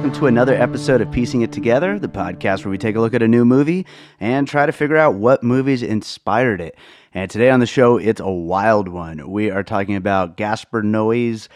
welcome to another episode of Piecing It Together, the podcast where we take a look at a new movie and try to figure out what movies inspired it. And today on the show, it's a wild one. We are talking about Gaspar Noé's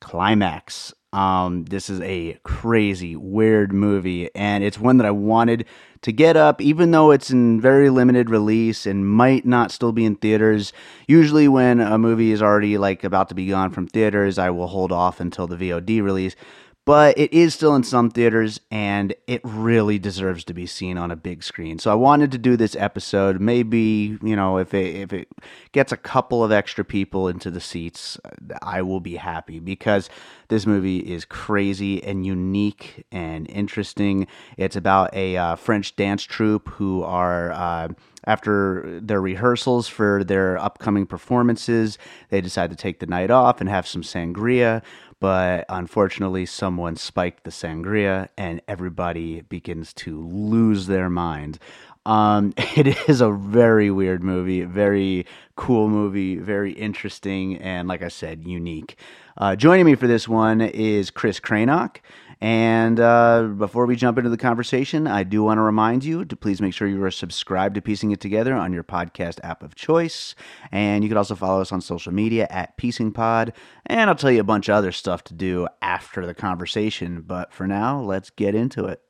Climax. Um, this is a crazy, weird movie, and it's one that I wanted to get up, even though it's in very limited release and might not still be in theaters. Usually, when a movie is already like about to be gone from theaters, I will hold off until the VOD release but it is still in some theaters and it really deserves to be seen on a big screen. So I wanted to do this episode. Maybe, you know, if it, if it gets a couple of extra people into the seats, I will be happy because this movie is crazy and unique and interesting. It's about a uh, French dance troupe who are. Uh, after their rehearsals for their upcoming performances, they decide to take the night off and have some sangria but unfortunately, someone spiked the sangria, and everybody begins to lose their mind. Um, it is a very weird movie, very cool movie, very interesting, and like I said, unique. Uh, joining me for this one is Kris Krainock. And uh, before we jump into the conversation, I do want to remind you to please make sure you are subscribed to Piecing It Together on your podcast app of choice. And you can also follow us on social media at Piecing Pod. And I'll tell you a bunch of other stuff to do after the conversation. But for now, let's get into it.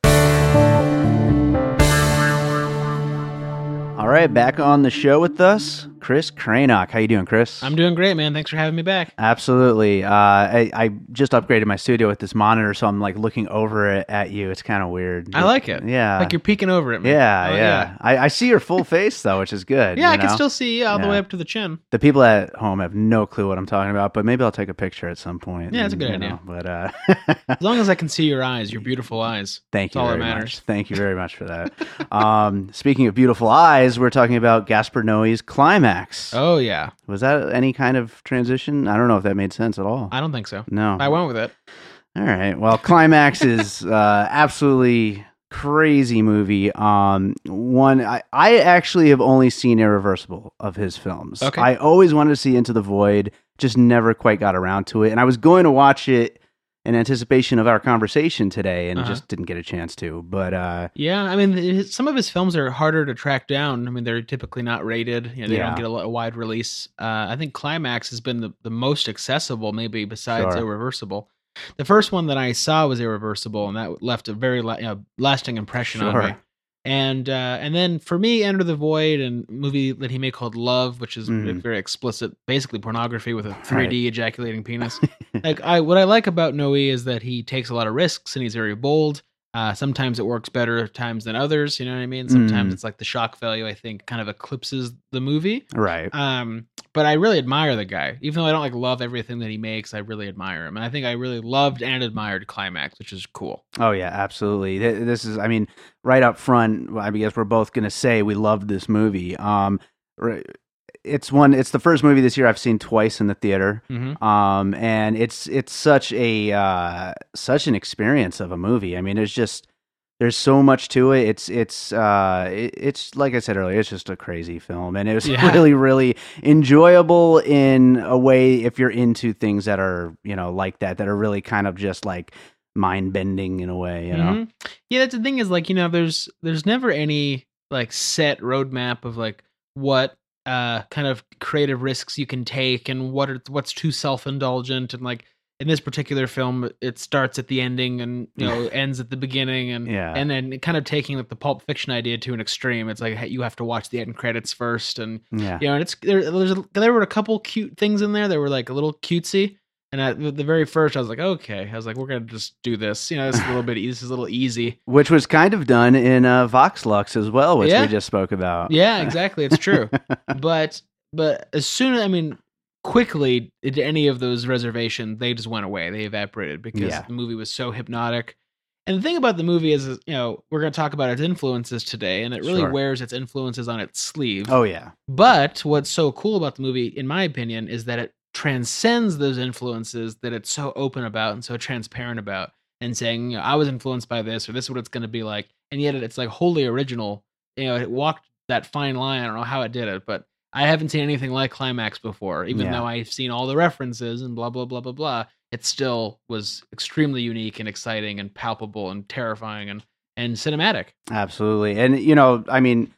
All right, back on the show with us, Kris Krainock. How you doing, Kris? I'm doing great, man. Thanks for having me back. Absolutely. Uh, I, I just upgraded my studio with this monitor, so I'm like looking over it at you. It's kind of weird. I like it. Yeah. Like you're peeking over it. me. Yeah, Oh, yeah. I, I see your full face though, which is good. Yeah, I can still see you all the way up to the chin. The people at home have no clue what I'm talking about, but maybe I'll take a picture at some point. Yeah, that's a good idea. know, But uh, As long as I can see your eyes, your beautiful eyes. thank you all that matters. much. Thank you very much for that. um, speaking of beautiful eyes, we're talking about Gaspar Noé's Climax. Oh yeah. Was that any kind of transition? I don't know if that made sense at all. I don't think so. no. I went with it. All right. Well, Climax is uh, absolutely crazy movie. Um, one I, I actually have only seen Irreversible of his films. Okay. I always wanted to see Enter the Void, just never quite got around to it, and I was going to watch it in anticipation of our conversation today, and Uh-huh. just didn't get a chance to. But uh, Yeah, I mean, his, some of his films are harder to track down. I mean, they're typically not rated. You know, they Yeah. don't get a, a wide release. Uh, I think Climax has been the, the most accessible, maybe besides Sure. Irreversible. The first one that I saw was Irreversible, and that left a very la- you know, lasting impression on me. And uh, and then for me, Enter the Void and movie that he made called Love, which is Mhm. very explicit, basically pornography with a 3D ejaculating penis. like I, what I like about Noe is that he takes a lot of risks and he's very bold. Uh, sometimes it works better times than others. You know what I mean? Sometimes Mm. it's like the shock value. I think kind of eclipses the movie. right. Um, but I really admire the guy, even though I don't like love everything that he makes. I really admire him, and I think I really loved and admired Climax, which is cool. Oh yeah, absolutely. This is, I mean, right up front. I guess we're both gonna say we loved this movie. Um, it's one. It's the first movie this year I've seen twice in the theater. Mm-hmm. Um, and it's it's such a uh, such an experience of a movie. I mean, it's just there's so much to it. It's it's uh, it, it's like I said earlier, it's just a crazy film, and it was Yeah. really really enjoyable in a way if you're into things that are you know like that that are really kind of just like mind bending in a way. You know. Mhm. Yeah, that's the thing is like you know, there's there's never any like set roadmap of like what uh kind of creative risks you can take and what are what's too self indulgent and like in this particular film it starts at the ending and you know ends at the beginning and Yeah. and then kind of taking like the pulp fiction idea to an extreme it's like you have to watch the end credits first and Yeah. you know and it's there there's a, there were a couple cute things in there that were like a little cutesy and at the very first I was like okay I was like we're gonna just do this you know this is a little bit this is a little easy Which was kind of done in uh, Vox Lux as well, which Yeah. we just spoke about. Yeah, exactly. It's true. but but as soon as I mean, quickly did any of those reservations they just went away. They evaporated because Yeah. the movie was so hypnotic. And the thing about the movie is, is, you know, we're going to talk about its influences today, and it really Sure. wears its influences on its sleeve. Oh yeah. But what's so cool about the movie, in my opinion, is that it transcends those influences that it's so open about and so transparent about, and saying, you know, I was influenced by this, or this is what it's going to be like. And yet it's like wholly original. You know, it walked that fine line. I don't know how it did it, but I haven't seen anything like Climax before, even Yeah. though I've seen all the references and blah blah blah blah blah. It still was extremely unique and exciting and palpable and terrifying and and cinematic. Absolutely. And you know, I mean,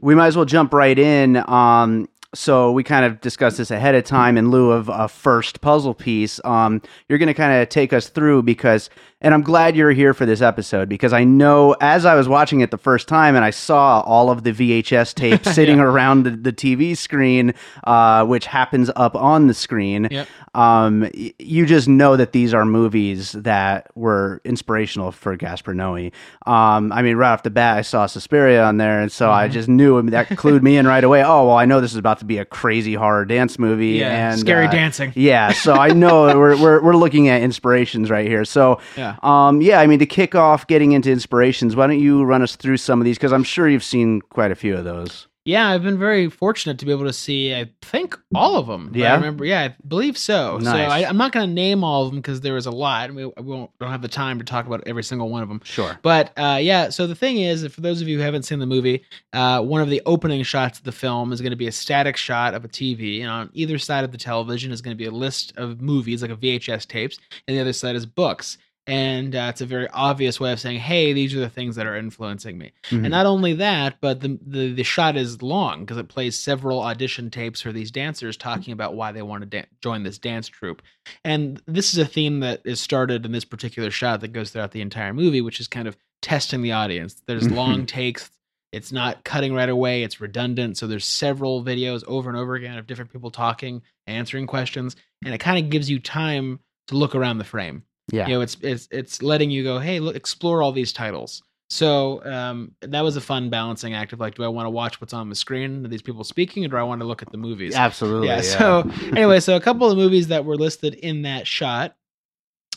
we might as well jump right in. Um so we kind of discussed this ahead of time in lieu of a first puzzle piece. Um you're going to kind of take us through because and I'm glad you're here for this episode because I know as I was watching it the first time and I saw all of the VHS tapes sitting around the, the TV screen uh which happens up on the screen. Yep. Um y- you just know that these are movies that were inspirational for Gaspar Noé. Um, I mean, right off the bat, I saw Suspiria on there, and so I Mhm. just knew that clued me in right away. Oh, well, I know this is about to be a crazy horror dance movie, Yeah, and scary uh, dancing. Yeah, so I know we're, we're we're looking at inspirations right here. So, Yeah. Um, yeah, I mean, to kick off getting into inspirations, why don't you run us through some of these? Because I'm sure you've seen quite a few of those. Yeah, I've been very fortunate to be able to see. I think all of them. Yeah? I remember. Yeah, I believe so. So Nice. I, I'm not going to name all of them because there was a lot, and we, we won't don't have the time to talk about every single one of them. Sure. But uh, yeah, so the thing is, for those of you who haven't seen the movie, uh, one of the opening shots of the film is going to be a static shot of a TV, and on either side of the television is going to be a list of movies, like a VHS tapes, and the other side is books. And uh, it's a very obvious way of saying, "Hey, these are the things that are influencing me." Mhm. And not only that, but the the, the shot is long because it plays several audition tapes for these dancers talking about why they want to da- join this dance troupe. And this is a theme that is started in this particular shot that goes throughout the entire movie, which is kind of testing the audience. There's long takes. It's not cutting right away. It's redundant. So there's several videos over and over again of different people talking, answering questions, and it kind of gives you time to look around the frame yeah. you know it's it's it's letting you go hey look explore all these titles so um that was a fun balancing act of like do i want to watch what's on the screen are these people speaking or do i want to look at the movies Absolutely. yeah, so anyway so a couple of movies that were listed in that shot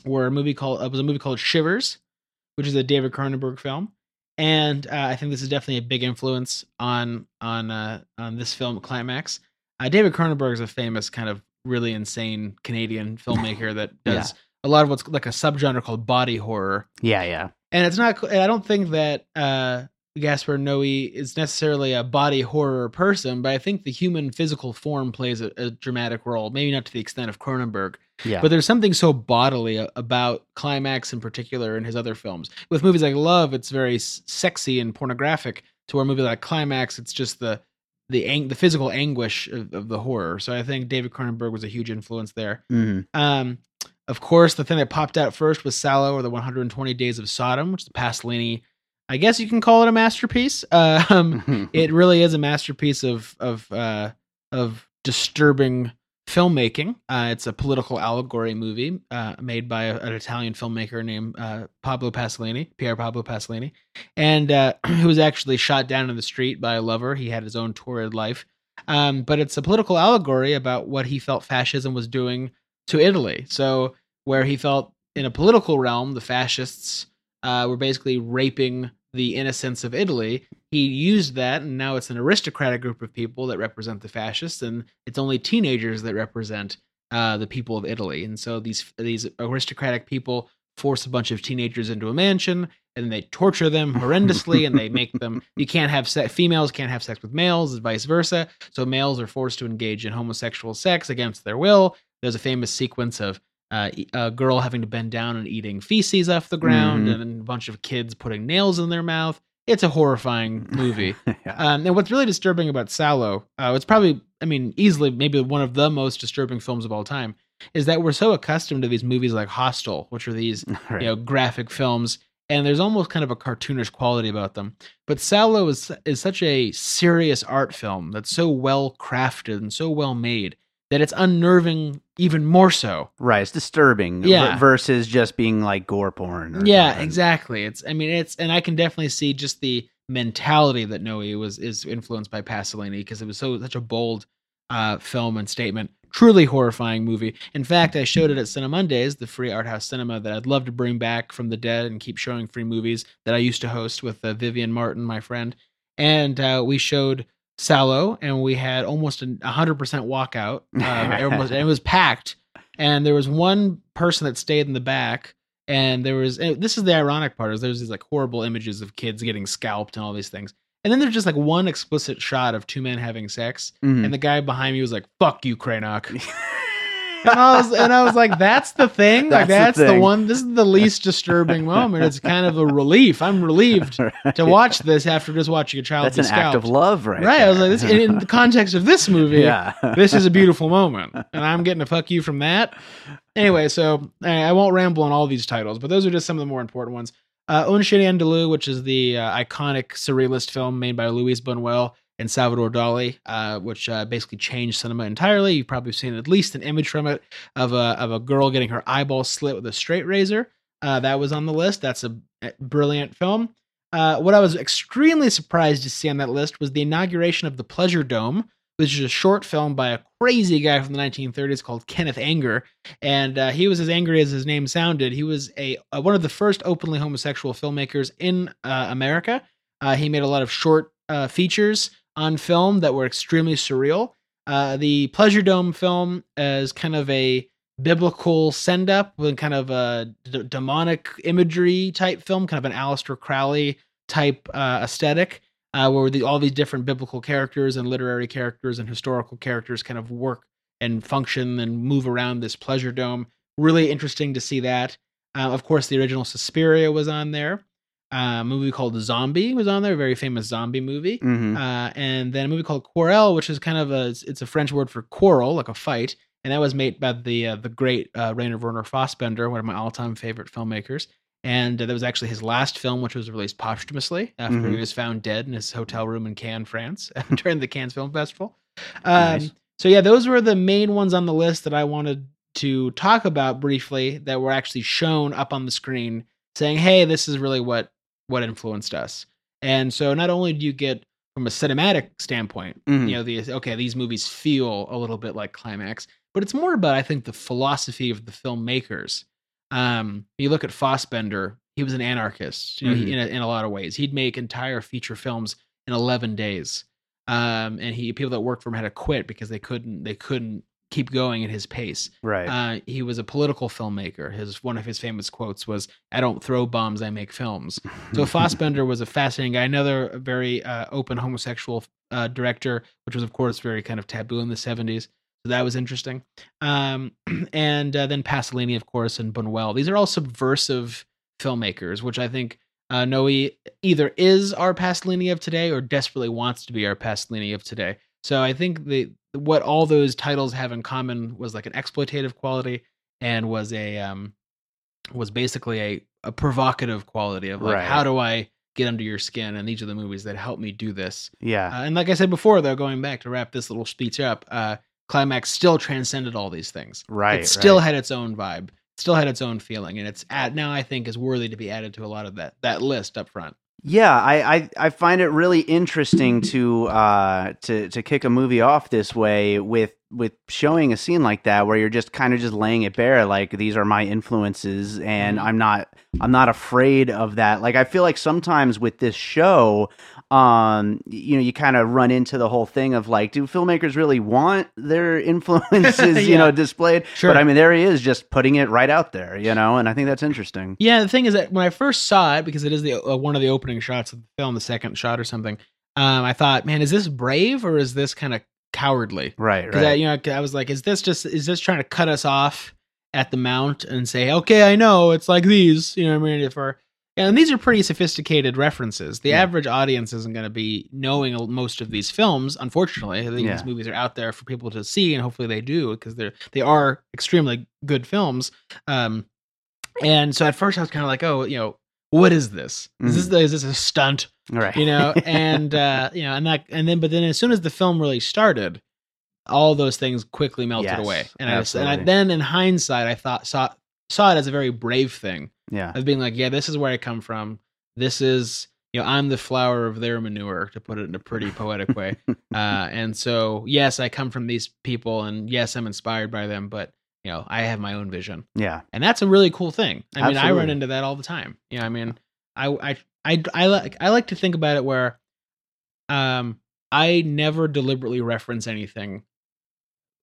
were a movie called it was a movie called shivers which is a david cronenberg film and uh, i think this is definitely a big influence on on uh on this film climax uh, david cronenberg is a famous kind of really insane canadian filmmaker that Yeah. A lot of what's like a subgenre called body horror yeah, yeah. and it's not and i don't think that uh gaspar noe is necessarily a body horror person but i think the human physical form plays a, a dramatic role maybe not to the extent of cronenberg Yeah. but there's something so bodily about climax in particular in his other films with movies like love it's very sexy and pornographic to where a movie like climax it's just the the ang- the physical anguish of, of the horror so i think david cronenberg was a huge influence there Mhm. um, of course, the thing that popped out first was Salò or the 120 Days of Sodom, which is the Pasolini. I guess you can call it a masterpiece. Uh, um, it really is a masterpiece of of uh, of disturbing filmmaking. Uh, it's a political allegory movie uh, made by a- an Italian filmmaker named uh, Pablo Pasolini, Pier Pablo Pasolini, and uh, who was actually shot down in the street by a lover. He had his own torrid life. Um, but it's a political allegory about what he felt fascism was doing to Italy. So where he felt in a political realm, the fascists uh, were basically raping the innocence of Italy. He used that, and now it's an aristocratic group of people that represent the fascists, and it's only teenagers that represent uh, the people of Italy. And so these these aristocratic people force a bunch of teenagers into a mansion, and they torture them horrendously, and they make them you can't have se- females can't have sex with males, and vice versa. So males are forced to engage in homosexual sex against their will. There's a famous sequence of uh, a girl having to bend down and eating feces off the ground, Mhm. and a bunch of kids putting nails in their mouth. It's a horrifying movie. yeah. Um, and what's really disturbing about Salò, uh, it's probably, I mean, easily maybe one of the most disturbing films of all time, is that we're so accustomed to these movies like Hostel, which are these Right. you know graphic films, and there's almost kind of a cartoonish quality about them. But Salò is is such a serious art film that's so well crafted and so well made that it's unnerving even more so. Right, it's disturbing. Yeah. versus just being like gore porn. or Yeah, something. exactly. It's I mean it's and I can definitely see just the mentality that Noe was is influenced by Pasolini because it was so such a bold uh film and statement. Truly horrifying movie. In fact, I showed it at Cinemondays, the free art house cinema that I'd love to bring back from the dead and keep showing free movies that I used to host with uh, Vivian Martin, my friend. And uh, we showed Salò, and we had almost a hundred percent walkout. Um, it, was, it was packed, and there was one person that stayed in the back and there was and this is the ironic part is there's these like horrible images of kids getting scalped and all these things And then there's just like one explicit shot of two men having sex, Mhm. and the guy behind me was like, "Fuck you, Krainock." and I was and I was like, "That's the thing. like That's the that's the, one. This is the least disturbing moment. It's kind of a relief. I'm relieved to watch this after just watching a child That's an act of love, right? Right. I was like, this, in, the context of this movie, yeah. this is a beautiful moment, and I'm getting a fuck you from that. Anyway, so I I won't ramble on all these titles, but those are just some of the more important ones. Uh, Un Chien Andalou, which is the uh, iconic surrealist film made by Luis Buñuel and Salvador Dali, uh, which uh, basically changed cinema entirely. You've probably seen at least an image from it of a of a girl getting her eyeball slit with a straight razor. Uh, that was on the list. That's a a brilliant film. Uh, what I was extremely surprised to see on that list was the inauguration of the Pleasure Dome, which is a short film by a crazy guy from the 1930s called Kenneth Anger, and uh, he was as angry as his name sounded. He was a uh, one of the first openly homosexual filmmakers in uh, America. Uh, he made a lot of short uh, features on film that were extremely surreal. Uh, the Pleasure Dome film is kind of a biblical send up with kind of a d- demonic imagery type film, kind of an Aleister Crowley type uh, aesthetic, uh, where the, all these different biblical characters and literary characters and historical characters kind of work and function and move around this pleasure dome. Really interesting to see that. Uh, of course, the original Suspiria was on there. Uh, a movie called Zombie was on there, a very famous zombie movie. Mhm. Uh, and then a movie called Querelle, which is kind of a it's a French word for quarrel, like a fight, and that was made by the uh, the great uh, Rainer Werner Fassbinder, one of my all time favorite filmmakers. And uh, that was actually his last film, which was released posthumously after he Mhm. was found dead in his hotel room in Cannes, France, during the Cannes Film Festival. Um, Nice. So yeah, those were the main ones on the list that I wanted to talk about briefly that were actually shown up on the screen, saying, "Hey, this is really what what influenced us." And so not only do you get from a cinematic standpoint, Mhm. you know, the okay, these movies feel a little bit like climax, but it's more about I think the philosophy of the filmmakers. Um, you look at Fassbinder; he was an anarchist, you know, he- Mhm. in a, in a lot of ways. He'd make entire feature films in eleven days, um, and he people that worked for him had to quit because they couldn't they couldn't keep going at his pace. Right. Uh, he was a political filmmaker. His one of his famous quotes was, "I don't throw bombs, I make films." So Fassbinder was a fascinating guy. Another very uh, open homosexual uh, director, which was of course very kind of taboo in the seventies. So that was interesting. Um, and uh, then Pasolini, of course, and Buñuel. These are all subversive filmmakers, which I think uh, Noe either is our Pasolini of today or desperately wants to be our Pasolini of today. So I think the what all those titles have in common was like an exploitative quality and was a um was basically a, a provocative quality of like Right. how do I get under your skin and these are the movies that help me do this. yeah. Uh, and like I said before though going back to wrap this little speech up, uh Climax still transcended all these things. right. it still right. had its own vibe, still had its own feeling and it's at now I think is worthy to be added to a lot of that that list up front. Yeah, I, I, I find it really interesting to uh to to kick a movie off this way with with showing a scene like that where you're just kind of just laying it bare like these are my influences and Mhm. I'm not I'm not afraid of that. Like I feel like sometimes with this show um you know you kind of run into the whole thing of like do filmmakers really want their influences you know displayed Sure. but i mean there he is just putting it right out there you know and i think that's interesting Yeah, the thing is that when I first saw it, because it is the uh, one of the opening shots of the film, the second shot or something, um, I thought, man, is this brave or is this kind of cowardly? right Because I, right you know, I was like, is this just is this trying to cut us off at the mount and say, okay, I know it's like these, you know what I mean? If our and these are pretty sophisticated references. The Yeah. average audience isn't going to be knowing most of these films. Unfortunately, I think Yeah. these movies are out there for people to see, and hopefully they do because they're they are extremely good films. Um, and so at first I was kind of like, oh, you know, what is this? Is this is this a stunt? right You know, and uh, you know, and that, and then, but then as soon as the film really started, all those things quickly melted Yes, away. And I, just, and I then in hindsight, I thought saw saw it as a very brave thing yeah of being like, yeah, this is where I come from. This is you know, I'm the flower of their manure, to put it in a pretty poetic way. Uh, and so, yes, I come from these people, and yes, I'm inspired by them, but you know, I have my own vision, yeah and that's a really cool thing. I mean, I run into that all the time. You know, I mean, I, I, I, I like, I like to think about it where, um, I never deliberately reference anything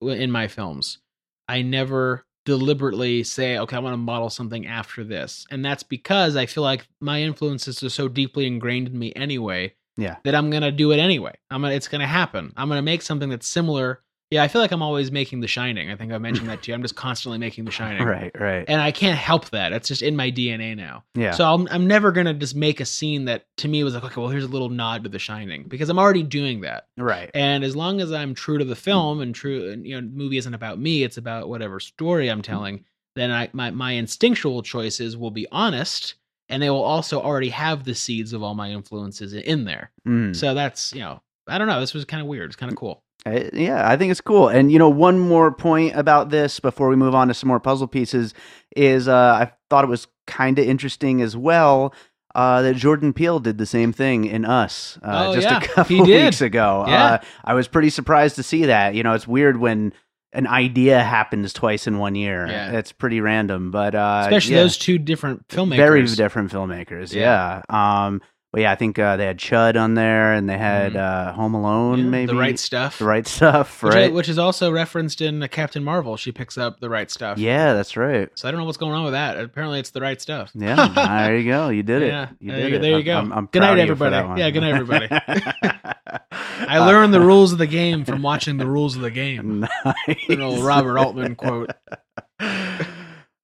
in my films. I never deliberately say, okay, I want to model something after this. And that's because I feel like my influences are so deeply ingrained in me anyway Yeah. that I'm gonna do it anyway. I'm gonna it's gonna happen. I'm gonna make something that's similar. Yeah, I feel like I'm always making The Shining. I think I mentioned that to you. I'm just constantly making The Shining, Right, right. and I can't help that. It's just in my DNA now. yeah. So I'm I'm never gonna just make a scene that to me was like, okay, well here's a little nod to The Shining because I'm already doing that. right. And as long as I'm true to the film and true, and you know, the movie isn't about me, it's about whatever story I'm telling. Then I my my instinctual choices will be honest, and they will also already have the seeds of all my influences in- in there. Mm. So that's you know, I don't know. This was kind of weird. It's kind of cool. I- yeah, I think it's cool. And you know, one more point about this before we move on to some more puzzle pieces is uh, I thought it was kind of interesting as well. Uh, that Jordan Peele did the same thing in Us uh, Oh, just yeah, a couple weeks ago. Yeah. Uh, I was pretty surprised to see that. You know, it's weird when an idea happens twice in one year. Yeah. It's pretty random, but uh, Especially yeah. those two different filmmakers. very different filmmakers. Yeah. Um, but yeah, I think uh, they had Chud on there, and they had Mhm. uh, Home Alone, Yeah, maybe the right stuff. the right stuff, Which, right? which is also referenced in uh, Captain Marvel. She picks up the right stuff. yeah, that's right. So I don't know what's going on with that. Apparently, it's the right stuff. Yeah, there you go. You did it. Yeah, You there did you- it. there you go. I'm, I'm Good night, of you for everybody. Yeah, good night, everybody. I learned the rules of the game from watching the rules of the game. Nice. An old Robert Altman quote.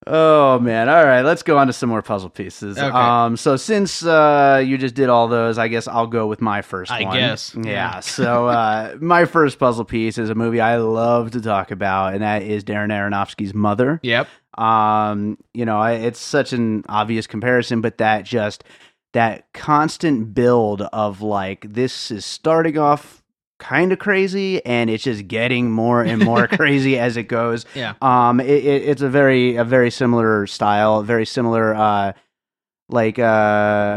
Oh man! All right, let's go on to some more puzzle pieces. Okay. Um, so since uh, you just did all those, I guess I'll go with my first I one. guess, Yeah. yeah. so uh, my first puzzle piece is a movie I love to talk about, and that is Darren Aronofsky's Mother. Yep. Um, you know, I, it's such an obvious comparison, but that just that constant build of like this is starting off kind of crazy and it's just getting more and more crazy as it goes. Yeah. Um, it, it, it's a very a very similar style, very similar uh like uh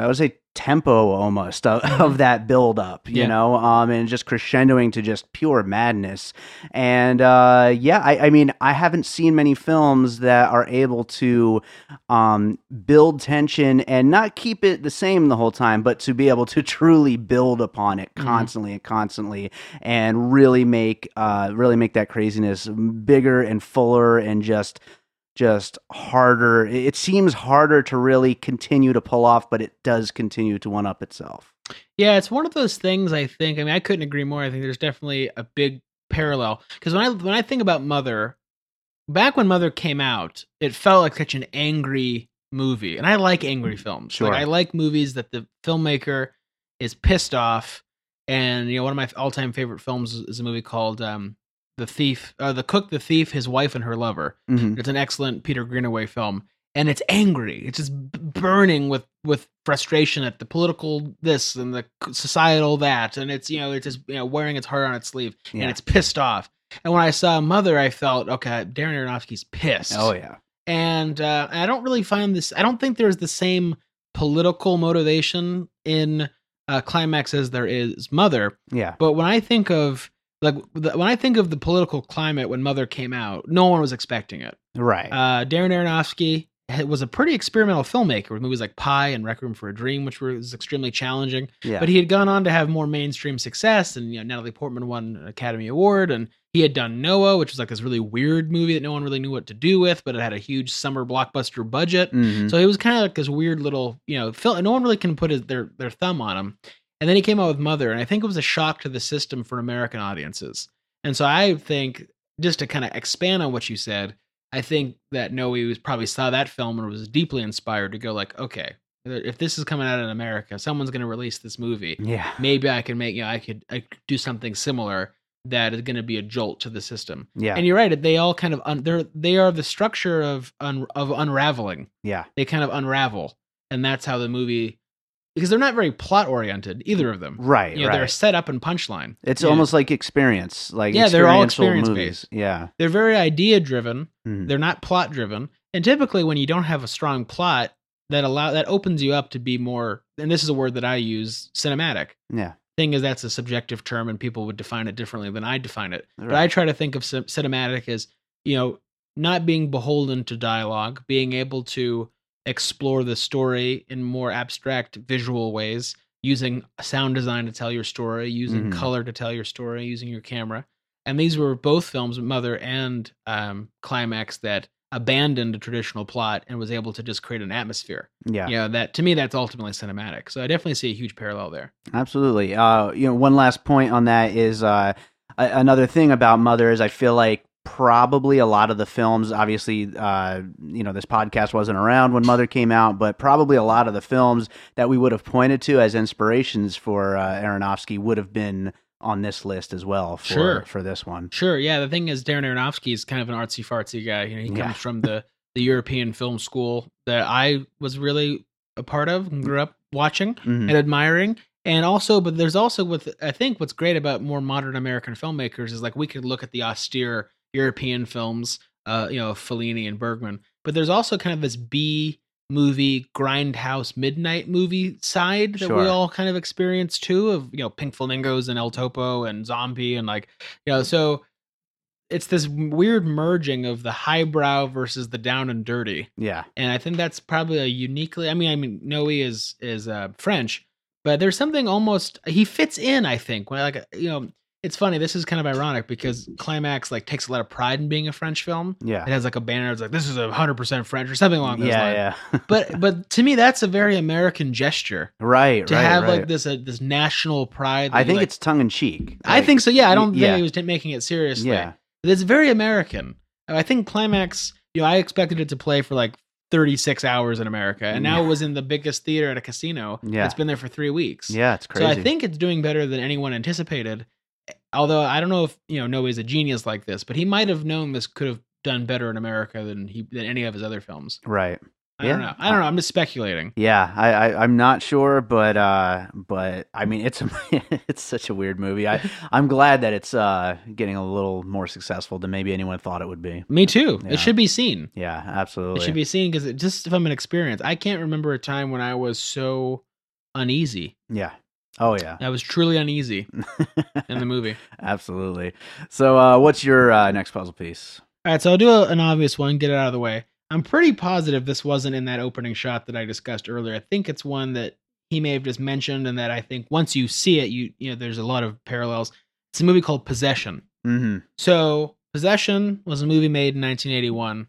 I would say tempo almost of, of that build up, you Yeah. know, um and just crescendoing to just pure madness. And uh yeah, I, I mean I haven't seen many films that are able to um build tension and not keep it the same the whole time, but to be able to truly build upon it Mhm. constantly and constantly and really make uh really make that craziness bigger and fuller and just just harder it seems harder to really continue to pull off but it does continue to one up itself Yeah, it's one of those things. I think. I mean, I couldn't agree more. I think there's definitely a big parallel because when I when I think about Mother, back when Mother came out, it felt like such an angry movie, and I like angry films. Sure. Like, I like movies that the filmmaker is pissed off. And you know, one of my all time favorite films is, is a movie called um, "The Thief," uh, "The Cook, the Thief, His Wife, and Her Lover." Mhm. It's an excellent Peter Greenaway film, and it's angry. It's just burning with with frustration at the political this and the societal that, and it's you know it's just you know wearing its heart on its sleeve, Yeah. and it's pissed off. And when I saw Mother, I felt okay. Darren Aronofsky's pissed. oh yeah and uh, I don't really find this. I don't think there's the same political motivation in uh, climax as there is Mother. yeah But when I think of like the, when I think of the political climate when Mother came out, no one was expecting it. right Uh, Darren Aronofsky was a pretty experimental filmmaker with movies like Pi and Requiem for a Dream, which was extremely challenging. yeah But he had gone on to have more mainstream success, and you know, Natalie Portman won an Academy Award, and he had done Noah, which was like this really weird movie that no one really knew what to do with, but it had a huge summer blockbuster budget. Mhm. So it was kind of like this weird little, you know, film. No one really can put his, their their thumb on him. And then he came out with Mother, and I think it was a shock to the system for American audiences. And so I think, just to kind of expand on what you said, I think that Noe was probably saw that film and was deeply inspired to go like, okay, if this is coming out in America, someone's going to release this movie. yeah Maybe I can make, you know, I could, I could do something similar that is going to be a jolt to the system. yeah And you're right; they all kind of un, they're they are the structure of un, of unraveling yeah they kind of unravel and that's how the movie because they're not very plot oriented either of them. Right you know they're set up and punchline. It's Yeah. almost like experience like Yeah, they're all experiential experience-based. yeah. They're very idea driven Mhm. they're not plot driven and typically when you don't have a strong plot that allow that opens you up to be more and this is a word that i use cinematic. Yeah. Thing is that's a subjective term and people would define it differently than i define it. But i try to think of cinematic as you know not being beholden to dialogue being able to explore the story in more abstract visual ways using sound design to tell your story using Mhm. color to tell your story using your camera and these were both films mother and um, climax that abandoned a traditional plot and was able to just create an atmosphere. Yeah. You know, that to me that's ultimately cinematic. So I definitely see a huge parallel there. Absolutely. Uh, you know, one last point on that is uh, a- another thing about Mother is I feel like probably a lot of the films, obviously, uh, you know, this podcast wasn't around when Mother came out, but probably a lot of the films that we would have pointed to as inspirations for uh, Aronofsky would have been on this list as well for Sure. for this one. Sure, yeah. The thing is, Darren Aronofsky is kind of an artsy fartsy guy. You know, he Yeah. comes from the the European film school that I was really a part of and grew up watching Mhm. and admiring. And also, but there's also with I think what's great about more modern American filmmakers is like we could look at the austere European films, uh, you know, Fellini and Bergman, but there's also kind of this B movie grindhouse midnight movie side that we all kind of experience too of you know Pink Flamingos and El Topo and Zombie and like you know so it's this weird merging of the highbrow versus the down and dirty Yeah. and I think that's probably a uniquely. I mean, I mean, Noe is is uh, French, but there's something almost he fits in. I think when like you know, it's funny. This is kind of ironic because Climax like takes a lot of pride in being a French film. Yeah. It has like a banner. It's like this is a hundred percent French or something along those lines. Yeah, yeah. But but to me, that's a very American gesture right, to right, have right. like this uh, this national pride. I think like- it's tongue in cheek. I think so. Yeah, I don't yeah. think he was making it seriously. Yeah. But it's very American. I think Climax, you know, I expected it to play for like 36 hours in America, and now Yeah. it was in the biggest theater at a casino. Yeah. It's been there for three weeks. Yeah, it's crazy. So. I think it's doing better than anyone anticipated. Although I don't know if, you know, Noe's a genius like this, but he might have known this could have done better in America than he than any of his other films. right. I don't know. I don't know. I'm just speculating. Yeah, I, I I'm not sure, but uh, but I mean, it's a, it's such a weird movie. I I'm glad that it's uh getting a little more successful than maybe anyone thought it would be. Me too. Yeah. It should be seen. Yeah, absolutely. It should be seen because it just from an experience. I can't remember a time when I was so uneasy. Yeah. Oh yeah. I was truly uneasy in the movie. absolutely. So, uh, what's your uh, next puzzle piece? All right, so I'll do a, an obvious one, get it out of the way. I'm pretty positive this wasn't in that opening shot that I discussed earlier. I think it's one that he may have just mentioned, and that I think once you see it, you you know, there's a lot of parallels. It's a movie called Possession. Mm-hmm. So, Possession was a movie made in 1981.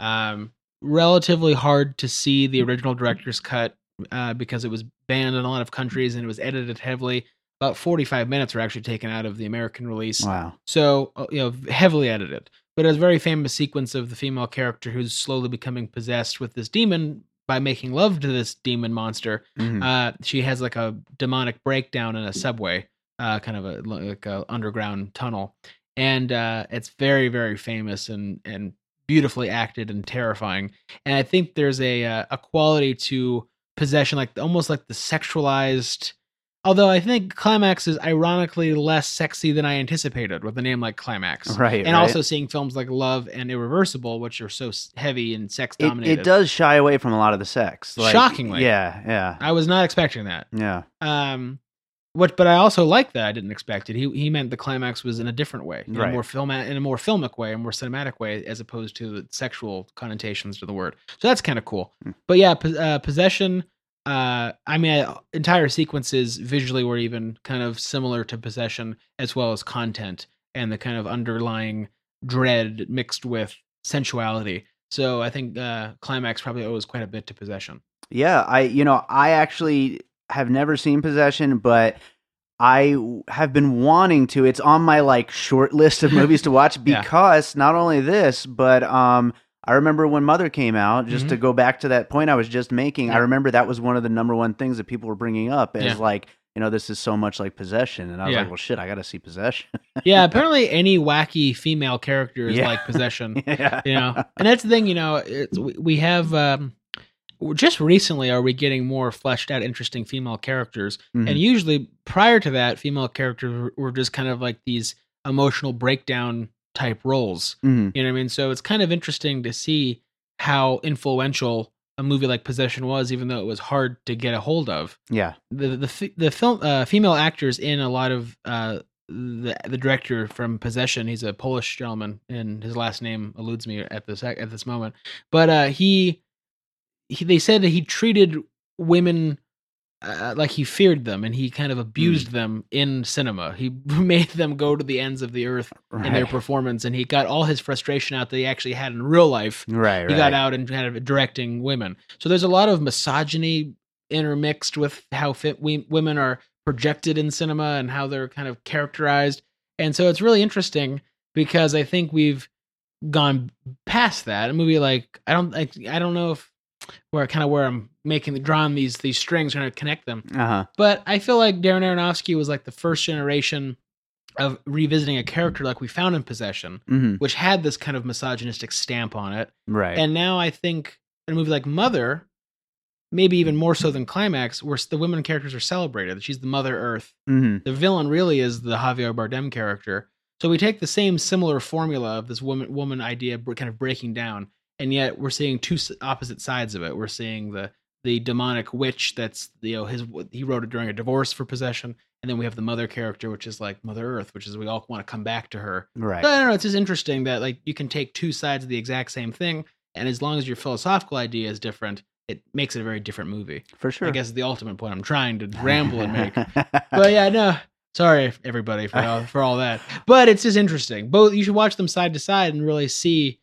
Um, relatively hard to see the original director's cut uh, because it was banned in a lot of countries and it was edited heavily. About 45 minutes were actually taken out of the American release. Wow. So, uh, you know, heavily edited. But it was a very famous sequence of the female character who's slowly becoming possessed with this demon by making love to this demon monster. Mhm. Uh, she has like a demonic breakdown in a subway, uh, kind of a like a underground tunnel, and uh, it's very very famous and and beautifully acted and terrifying. And I think there's a a quality to possession, like almost like the sexualized. Although I think Climax is ironically less sexy than I anticipated with a name like Climax. Right. And right. also seeing films like Love and Irreversible, which are so heavy and sex it, dominated. it does shy away from a lot of the sex. Like, Shockingly. Yeah. Yeah. I was not expecting that. Yeah. Um, what? But I also like that. I didn't expect it. He he meant the climax was in a different way, in Right. a more film, in a more filmic way, a more cinematic way, as opposed to sexual connotations to the word. So that's kind of cool. Hmm. But yeah, pos- uh, possession. Uh, I mean, uh, entire sequences visually were even kind of similar to possession, as well as content and the kind of underlying dread mixed with sensuality. So I think uh, climax probably owes quite a bit to possession. Yeah, I you know, I actually have never seen Possession, but I have been wanting to. It's on my like short list of movies to watch Yeah. because not only this, but um I remember when Mother came out, just to go back to that point I was just making, I Mm-hmm. Remember that was one of the number one things that people were bringing up as Yeah. like, you know, this is so much like Possession. And I was Yeah. like, well, shit, I got to see Possession. yeah, apparently any wacky female character is Yeah. like possession. yeah. you know and that's the thing you know we have um just recently are we getting more fleshed out interesting female characters Mhm. and usually prior to that female characters were- just kind of like these emotional breakdown type roles Mhm. you know what i mean so it's kind of interesting to see how influential a movie like possession was even though it was hard to get a hold of Yeah. the the the film uh, female actors in a lot of uh the the director from Possession. He's a Polish gentleman, and his last name eludes me at this at this moment. But uh, he, he they said that he treated women uh, like he feared them and he kind of Hmm. abused them in cinema. He made them go to the ends of the earth in their performance, and he got all his frustration out that he actually had in real life. Right, right. He got out and kind of directing women. So there's a lot of misogyny intermixed with how fit we, women are projected in cinema and how they're kind of characterized. And so it's really interesting because I think we've gone past that. A movie like I don't I don't know if where kind of where I'm making the drawing these these strings trying to connect them. Uh huh. But I feel like Darren Aronofsky was like the first generation of revisiting a character like we found in Possession, hmm which had this kind of misogynistic stamp on it. Right. And now I think in a movie like Mother, maybe even more so than Climax, where the women characters are celebrated. She's the Mother Earth. hmm The villain really is the Javier Bardem character. So we take the same similar formula of this woman woman idea kind of breaking down, and yet we're seeing two opposite sides of it. We're seeing the the demonic witch that's you know his he wrote it during a divorce for possession, and then we have the mother character, which is like Mother Earth, which is we all want to come back to her. Right. I don't know. It's just interesting that like you can take two sides of the exact same thing, and as long as your philosophical idea is different, it makes it a very different movie. For sure. I guess the ultimate point I'm trying to ramble and make. But yeah, no. Sorry everybody for all, for all that. But it's just interesting. Both you should watch them side to side and really see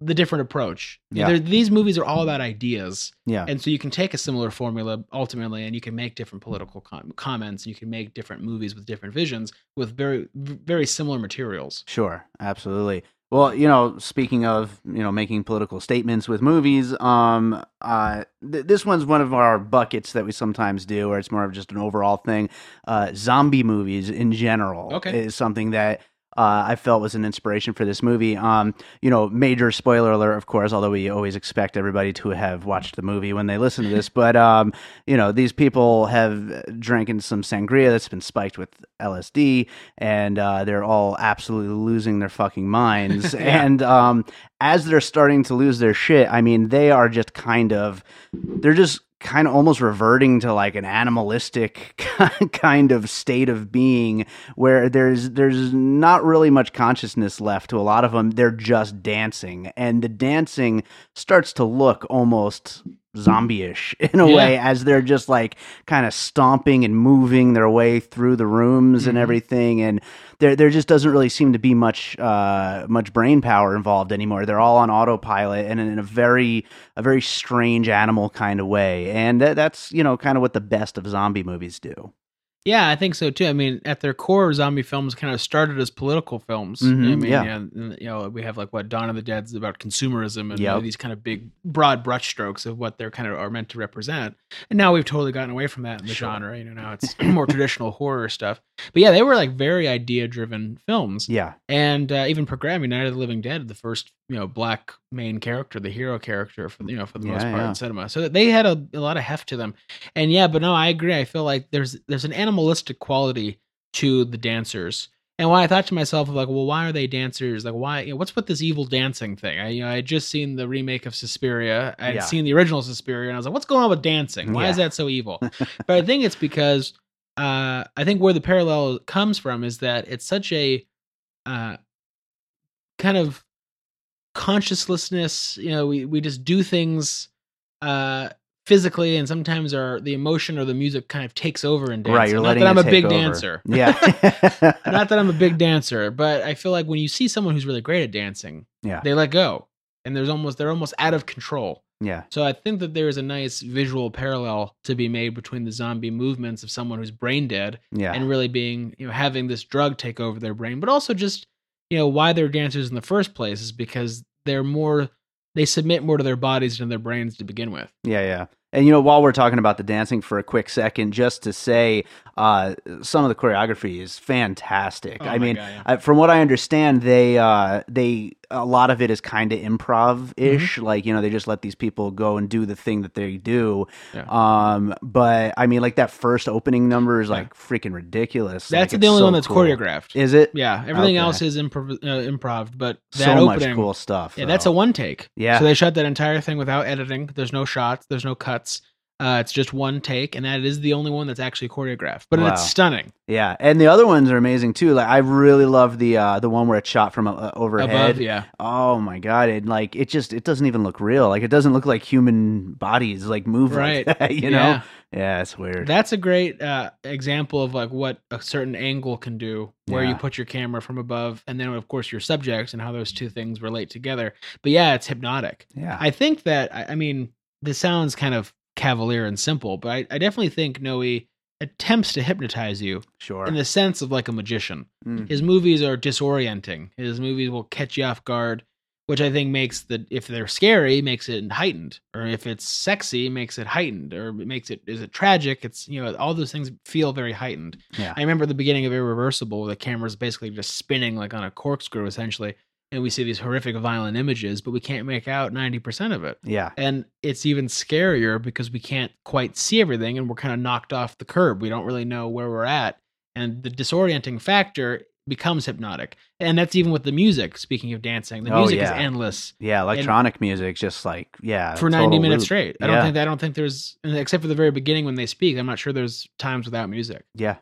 the different approach. Yeah. They're- these movies are all about ideas, yeah. and so you can take a similar formula ultimately, and you can make different political com- comments. And you can make different movies with different visions with very very similar materials. Sure, absolutely. Well, you know, speaking of you know making political statements with movies, um, uh, th- this one's one of our buckets that we sometimes do, where it's more of just an overall thing. Uh, zombie movies in general Okay. is something that. Uh, I felt was an inspiration for this movie. Um, you know, major spoiler alert, of course. Although we always expect everybody to have watched the movie when they listen to this, but um, you know, these people have drinking some sangria that's been spiked with LSD, and uh, they're all absolutely losing their fucking minds. Yeah. And um, as they're starting to lose their shit, I mean, they are just kind of, they're just kind of almost reverting to like an animalistic kind of state of being where there's there's not really much consciousness left to a lot of them they're just dancing and the dancing starts to look almost zombie-ish in a Yeah. way as they're just like kind of stomping and moving their way through the rooms and Mhm. everything and there there just doesn't really seem to be much uh much brain power involved anymore they're all on autopilot and in a very a very strange animal kind of way and that, that's you know kind of what the best of zombie movies do Yeah, I think so too. I mean, at their core, zombie films kind of started as political films. Mhm, I mean, yeah. and, you know, we have like what Dawn of the Dead is about consumerism and Yep. these kind of big, broad brushstrokes of what they're kind of are meant to represent. And now we've totally gotten away from that in the Sure. genre. You know, now it's more traditional horror stuff. But yeah, they were like very idea-driven films. yeah And uh, even programming Night of the Living Dead, the first you know black main character, the hero character for you know for the most part yeah. in cinema. So they had a, a lot of heft to them. And yeah, but no, I agree. I feel like there's there's an animalistic quality to the dancers. And why I thought to myself, like, well, why are they dancers? Like, why? You know, what's with this evil dancing thing? I, you know, I had just seen the remake of Suspiria. I had Yeah. seen the original Suspiria, and I was like, what's going on with dancing? Why is that so evil? but I think it's because uh, I think where the parallel comes from is that it's such a uh, kind of consciouslessness. You know, we we just do things uh, physically, and sometimes our the emotion or the music kind of takes over in dancing. right you're Not letting that I'm a big over. dancer. yeah Not that I'm a big dancer, but I feel like when you see someone who's really great at dancing, yeah they let go, and there's almost they're almost out of control. yeah So I think that there is a nice visual parallel to be made between the zombie movements of someone who's brain dead yeah and really being, you know, having this drug take over their brain, but also just, you know, why they're dancers in the first place is because they're more they submit more to their bodies than their brains to begin with. Yeah, yeah. And you know, while we're talking about the dancing for a quick second, just to say, uh, some of the choreography is fantastic. Oh I mean, God, yeah. I, from what I understand, they uh, they a lot of it is kind of improv ish. Mm-hmm. Like you know, they just let these people go and do the thing that they do. Yeah. Um, but I mean, like that first opening number is Yeah. like freaking ridiculous. That's Like, the only so one that's cool. choreographed. Is it? yeah, everything Okay. else is improv, uh, improv, but that so opening, much cool stuff. yeah, that's a one take. Yeah. So they shot that entire thing without editing. There's no shots. There's no cuts. Uh, it's just one take, and that is the only one that's actually choreographed. But Wow. it's stunning. Yeah, and the other ones are amazing too. Like I really love the uh the one where it's shot from uh, overhead. Above, yeah. Oh my god! It like it just it doesn't even look real. Like it doesn't look like human bodies like move Right. like that. You Yeah. know? Yeah, it's weird. That's a great uh, example of like what a certain angle can do, where you put your camera from above, and then of course your subjects and how those two things relate together. But yeah, it's hypnotic. yeah. I think that I, I mean this sounds kind of cavalier and simple, but I, I definitely think Noe attempts to hypnotize you sure. in the sense of like a magician. Mm. His movies are disorienting. His movies will catch you off guard, which I think makes the if they're scary makes it heightened, or if it's sexy makes it heightened, or it makes it is it tragic? It's you know all those things feel very heightened. Yeah. I remember the beginning of Irreversible, the camera's basically just spinning like on a corkscrew essentially, and we see these horrific violent images, but we can't make out ninety percent of it. Yeah. And it's even scarier because we can't quite see everything and we're kind of knocked off the curb. We don't really know where we're at. And the disorienting factor becomes hypnotic. And that's even with the music. Speaking of dancing, the Oh, music is endless Yeah. Electronic music, just like yeah, for 90 minutes loop. straight. I Yeah. don't think I don't think there's except for the very beginning when they speak, I'm not sure there's times without music. Yeah.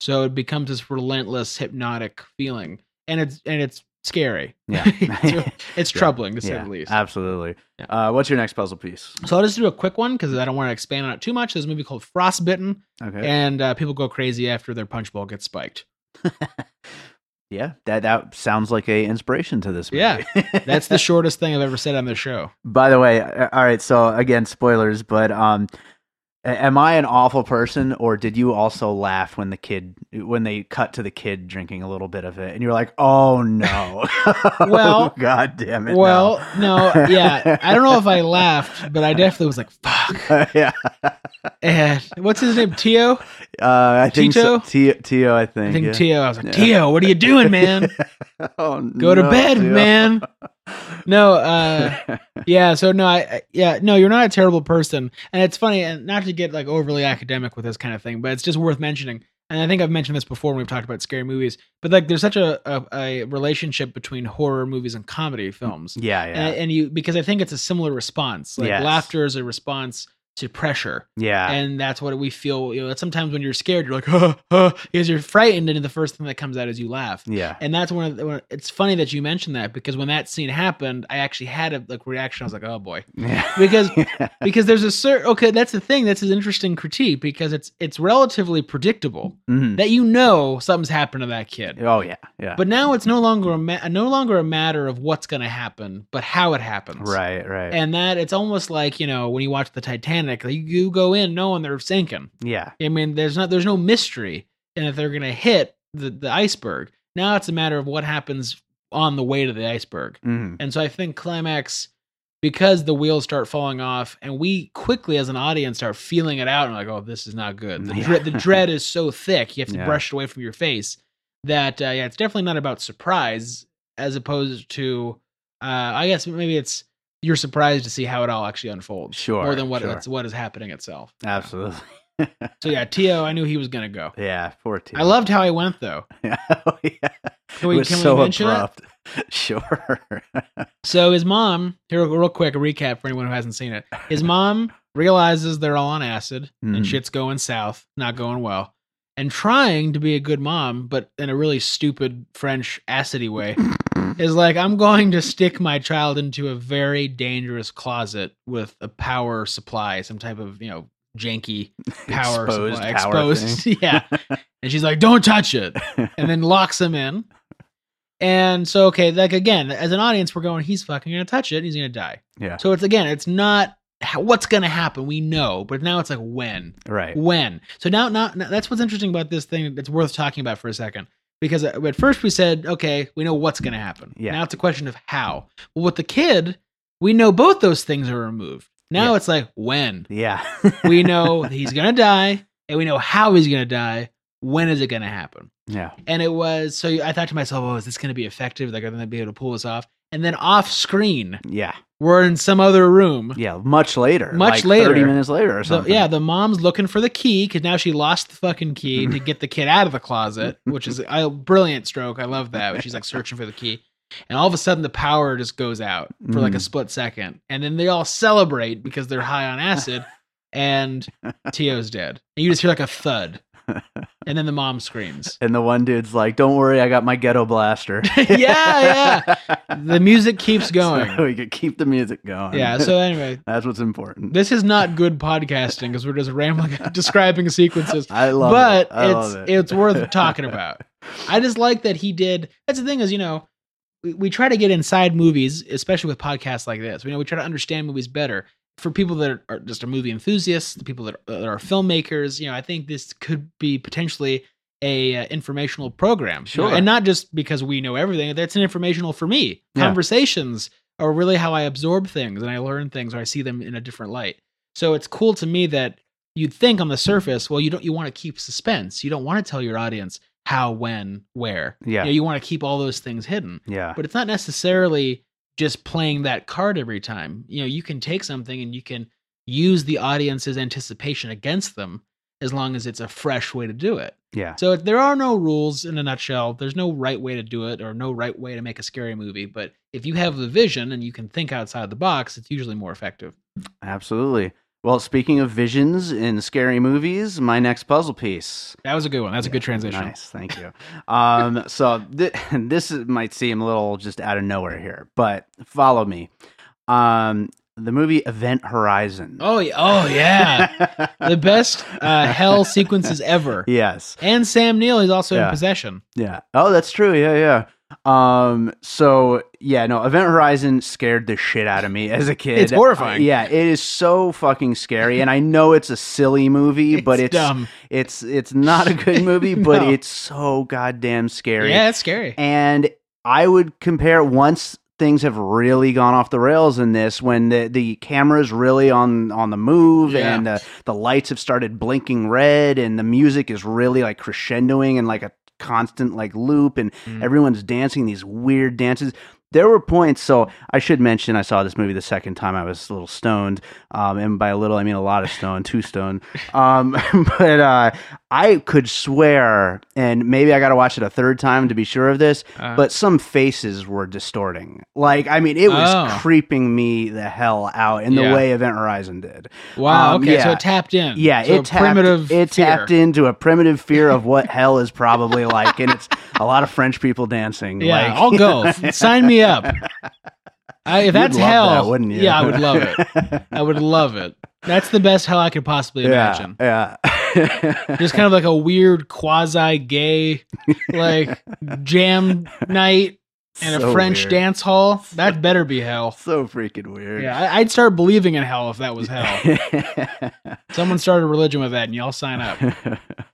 So it becomes this relentless hypnotic feeling. And it's and it's scary. Yeah. it's, troubling to say yeah. the least. Absolutely. Yeah. Uh, what's your next puzzle piece? So I'll just do a quick one because I don't want to expand on it too much. There's a movie called Frostbitten. Okay. and uh, people go crazy after their punch bowl gets spiked. yeah. That that sounds like a inspiration to this movie. Yeah. That's the shortest thing I've ever said on the show. By the way, all right. So again, spoilers, but um, am I an awful person, or did you also laugh when the kid when they cut to the kid drinking a little bit of it, and you're like, oh no, Well- god damn it, Well, no, yeah, I don't know if I laughed, but I definitely was like, "Fuck!" no. yeah, And what's his name? Tio. uh, I think so. Tito? Tio, Tio, I think. I think yeah. Tio. I was like, Yeah. Tio, what are you doing, man? oh, Go to bed, Tio. man. No, uh, yeah. So no, I, I yeah, no, you're not a terrible person, and it's funny, and not to get like overly academic with this kind of thing, but it's just worth mentioning. And I think I've mentioned this before when we've talked about scary movies, but like there's such a a, a relationship between horror movies and comedy films, yeah, yeah, and, and you because I think it's a similar response. Like Yes. laughter is a response to pressure, yeah. and that's what we feel. You know, sometimes when you're scared, you're like, huh, huh, because you're frightened, and the first thing that comes out is you laugh. yeah. And that's one of the, it's funny that you mentioned that because when that scene happened, I actually had a like reaction. I was like, oh boy, yeah. because because there's a certain okay, that's the thing. That's an interesting critique because it's it's relatively predictable Mhm. that you know something's happened to that kid. oh yeah, yeah. But now it's no longer a ma- no longer a matter of what's going to happen, but how it happens. right, right. And that it's almost like you know when you watch the Titanic, like, you go in knowing they're sinking. yeah, I mean, there's not there's no mystery in if they're going to hit the the iceberg. Now it's a matter of what happens on the way to the iceberg. Mhm. And so I think climax because the wheels start falling off and we quickly as an audience start feeling it out and like, oh, this is not good. The, Yeah. dread, the dread is so thick, you have to Yeah. brush it away from your face. That uh, yeah, it's definitely not about surprise as opposed to, uh, I guess maybe it's you're surprised to see how it all actually unfolds, Sure, more than what sure. what is happening itself. absolutely. So yeah, Tio, I knew he was gonna go. yeah, poor Tio. I loved how he went though. oh, yeah. Can we, it was can so we mention abrupt. Sure. So his mom, here real quick, a recap for anyone who hasn't seen it. His mom realizes they're all on acid Mhm. and shit's going south, not going well, and trying to be a good mom, but in a really stupid French acidy way, is like, I'm going to stick my child into a very dangerous closet with a power supply, some type of, you know, janky power Exposed supply. power Exposed. yeah. And she's like, don't touch it and then locks him in. And so, okay, like again, as an audience, we're going, he's fucking gonna touch it, and he's gonna die. yeah. So it's again, it's not how, what's gonna happen. We know, but now it's like when, Right. when. So now, now, now that's what's interesting about this thing. That's worth talking about for a second, because uh, at first we said, okay, we know what's gonna happen. Yeah. Now it's a question of how. Well, with the kid, we know both those things are removed. Now Yeah. it's like when Yeah. we know he's gonna die, and we know how he's gonna die. When is it gonna happen? yeah. And it was so I thought to myself, oh, is this going to be effective? Like, are they going to be able to pull this off? And then off screen, Yeah. we're in some other room. Yeah. Much later. Much like later. 30 minutes later or So, something. yeah, the mom's looking for the key because now she lost the fucking key to get the kid out of the closet, which is a brilliant stroke. I love that. She's like searching for the key. And all of a sudden, the power just goes out for like a Mm. split second. And then they all celebrate because they're high on acid. and Tio's dead. And you just hear like a thud. And then the mom screams. And the one dude's like, "Don't worry, I got my ghetto blaster." yeah, yeah. The music keeps going. So we could keep the music going. Yeah, so anyway, that's what's important. this is not good podcasting because we're just rambling describing sequences. I love but it. I it's love it. it's worth talking about. I just like that he did. That's the thing is, you know, we, we try to get inside movies, especially with podcasts like this. We know we try to understand movies better. For people that are, are just a movie enthusiasts, the people that are, that are filmmakers, you know, I think this could be potentially a uh, informational program. you know, Sure. and not just because we know everything. That's an informational for me. Yeah. Conversations are really how I absorb things and I learn things or I see them in a different light. So it's cool to me that you'd think on the surface, well, you don't you want to keep suspense. You don't want to tell your audience how, when, where. Yeah. You, know, you want to keep all those things hidden. yeah. But it's not necessarily just playing that card every time. You know, you can take something and you can use the audience's anticipation against them as long as it's a fresh way to do it. Yeah. So there are no rules in a nutshell. There's no right way to do it or no right way to make a scary movie. But if you have the vision and you can think outside the box, it's usually more effective. Absolutely. Well, speaking of visions in scary movies, my next puzzle piece. That was a good one. That's a good transition. Nice, thank you. um, so th- this is, might seem a little just out of nowhere here, but follow me. Um, the movie Event Horizon. Oh, yeah. oh yeah, the best uh, hell sequences ever. yes. And Sam Neill is also Yeah. in possession. Yeah. Oh, that's true. Yeah, yeah. Um. So yeah, no. Event Horizon scared the shit out of me as a kid. It's horrifying. Yeah, it is so fucking scary, and I know it's a silly movie, but it's dumb. it's it's not a good movie, but it's so goddamn scary. Yeah, it's scary. And I would compare once things have really gone off the rails in this when the the camera's really on on the move Yeah. and the the lights have started blinking red and the music is really like crescendoing and like a constant like loop and Mm. everyone's dancing these weird dances there were points so i should mention i saw this movie the second time i was a little stoned um, and by a little i mean a lot of stone two stone um, but uh, i could swear and maybe i gotta watch it a third time to be sure of this Uh, but some faces were distorting like i mean it was Oh. creeping me the hell out in the Yeah. way event horizon did wow. um, okay, so it tapped in. yeah, So it tapped, primitive. it fear. tapped into a primitive fear of what hell is probably like, and it's a lot of French people dancing. Yeah, like, I'll go. Sign me up. I, if You'd that's hell, that, wouldn't you? yeah, I would love it. I would love it. That's the best hell I could possibly imagine. Yeah, yeah. Just kind of like a weird quasi gay, like jam night in a French weird. dance hall. That better be hell. So freaking weird. Yeah, I, I'd start believing in hell if that was hell. Someone started a religion with that, and y'all sign up.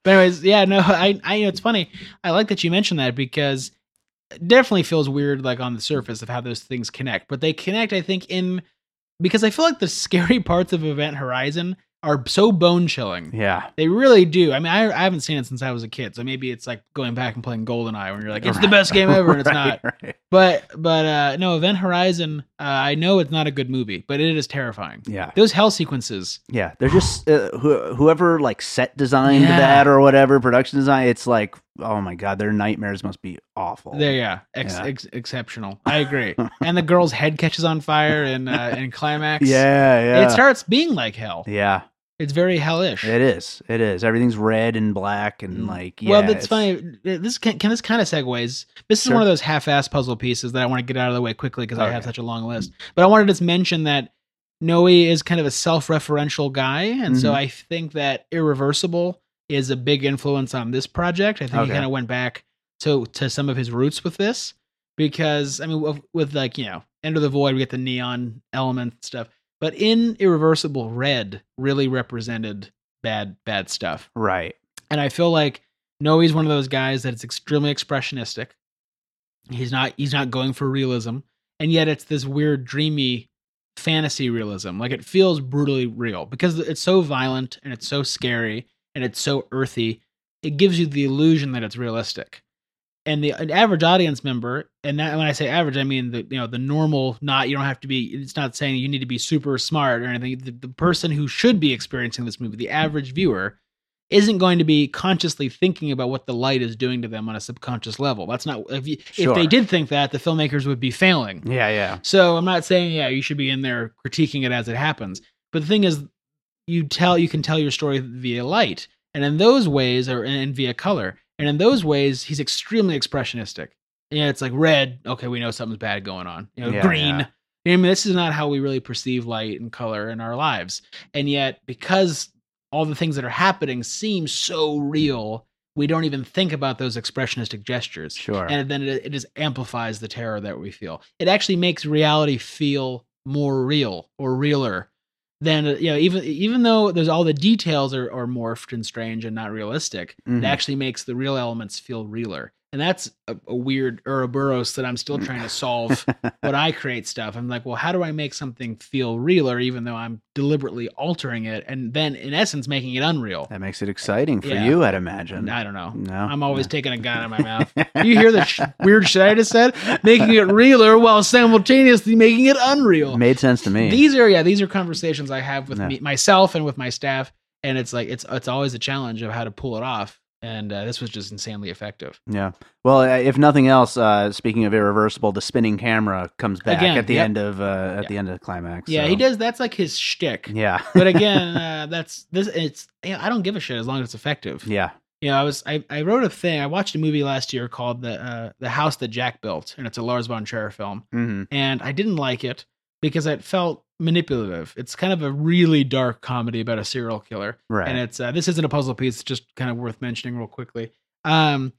But anyways, yeah, no, I, I, it's funny. I like that you mentioned that because definitely feels weird, like on the surface of how those things connect. But they connect, I think, in because I feel like the scary parts of Event Horizon are so bone chilling. yeah. They really do. I mean, I, I haven't seen it since I was a kid, so maybe it's like going back and playing GoldenEye when you're like, it's the best game ever, and it's Right, not. right. But but uh no, Event Horizon. Uh, I know it's not a good movie, but it is terrifying. Yeah. Those hell sequences. Yeah. They're just uh, who, whoever like set designed Yeah. that or whatever production design. It's like, oh my god, their nightmares must be awful. There, yeah, ex- Yeah. Ex- exceptional. I agree. and the girl's head catches on fire in uh, in climax. Yeah, yeah. it starts being like hell. yeah. It's very hellish. It is. It is. Everything's red and black and like yeah. Mm. well, that's it's- funny. This can, can this kind of segues. This is Sure. one of those half-ass puzzle pieces that I want to get out of the way quickly because I have such a long list. But I wanted to just mention that Noe is kind of a self-referential guy, and so Mhm. I think that Irreversible is a big influence on this project. I think Okay. he kind of went back to to some of his roots with this because I mean, with, with like you know, Enter the Void, we get the neon element stuff, but in Irreversible, red really represented bad bad stuff. Right. And I feel like Noe's one of those guys that is extremely expressionistic. He's not he's not going for realism, and yet it's this weird dreamy fantasy realism. Like it feels brutally real because it's so violent and it's so scary and it's so earthy. It gives you the illusion that it's realistic. And the an average audience member, and that, when I say average, I mean the you know the normal. Not you don't have to be. It's not saying you need to be super smart or anything. The, the person who should be experiencing this movie, the average viewer, isn't going to be consciously thinking about what the light is doing to them on a subconscious level. That's not if you, if they did think that, the filmmakers would be failing. Yeah, yeah. So I'm not saying yeah, you should be in there critiquing it as it happens. But the thing is you tell you can tell your story via light, and in those ways, or and via color, and in those ways, he's extremely expressionistic. Yeah, it's like red. Okay, we know something's bad going on. You know, Yeah, green. yeah. I mean, this is not how we really perceive light and color in our lives. And yet, because all the things that are happening seem so real, we don't even think about those expressionistic gestures. Sure. And then it, it just amplifies the terror that we feel. It actually makes reality feel more real or realer than you know even even though there's all the details are, are morphed and strange and not realistic Mhm. it actually makes the real elements feel realer and that's a, a weird Ouroboros that i'm still trying to solve when i create stuff i'm like well how do i make something feel realer even though i'm deliberately altering it and then in essence making it unreal that makes it exciting for Yeah. you, I'd imagine. i don't know No, i'm always no. taking a gun in my mouth you hear the sh- weird shit i just said making it realer while simultaneously making it unreal Made sense to me. these are yeah these are conversations i have with Yeah. me, myself and with my staff and it's like it's it's always a challenge of how to pull it off and uh, this was just insanely effective Yeah. Well, uh, if nothing else, uh, speaking of irreversible, the spinning camera comes back Again, at the yep. end of uh, at Yeah. the end of the climax. yeah so- he does that's like his shtick Yeah. but again uh, that's this it's you know, i don't give a shit as long as it's effective yeah. you know i was I, I wrote a thing i watched a movie last year called the uh, the house that jack built and it's a lars von trier film hmm and I didn't like it because it felt manipulative. It's kind of a really dark comedy about a serial killer, Right. and it's uh, this isn't a puzzle piece. It's just kind of worth mentioning real quickly. Um,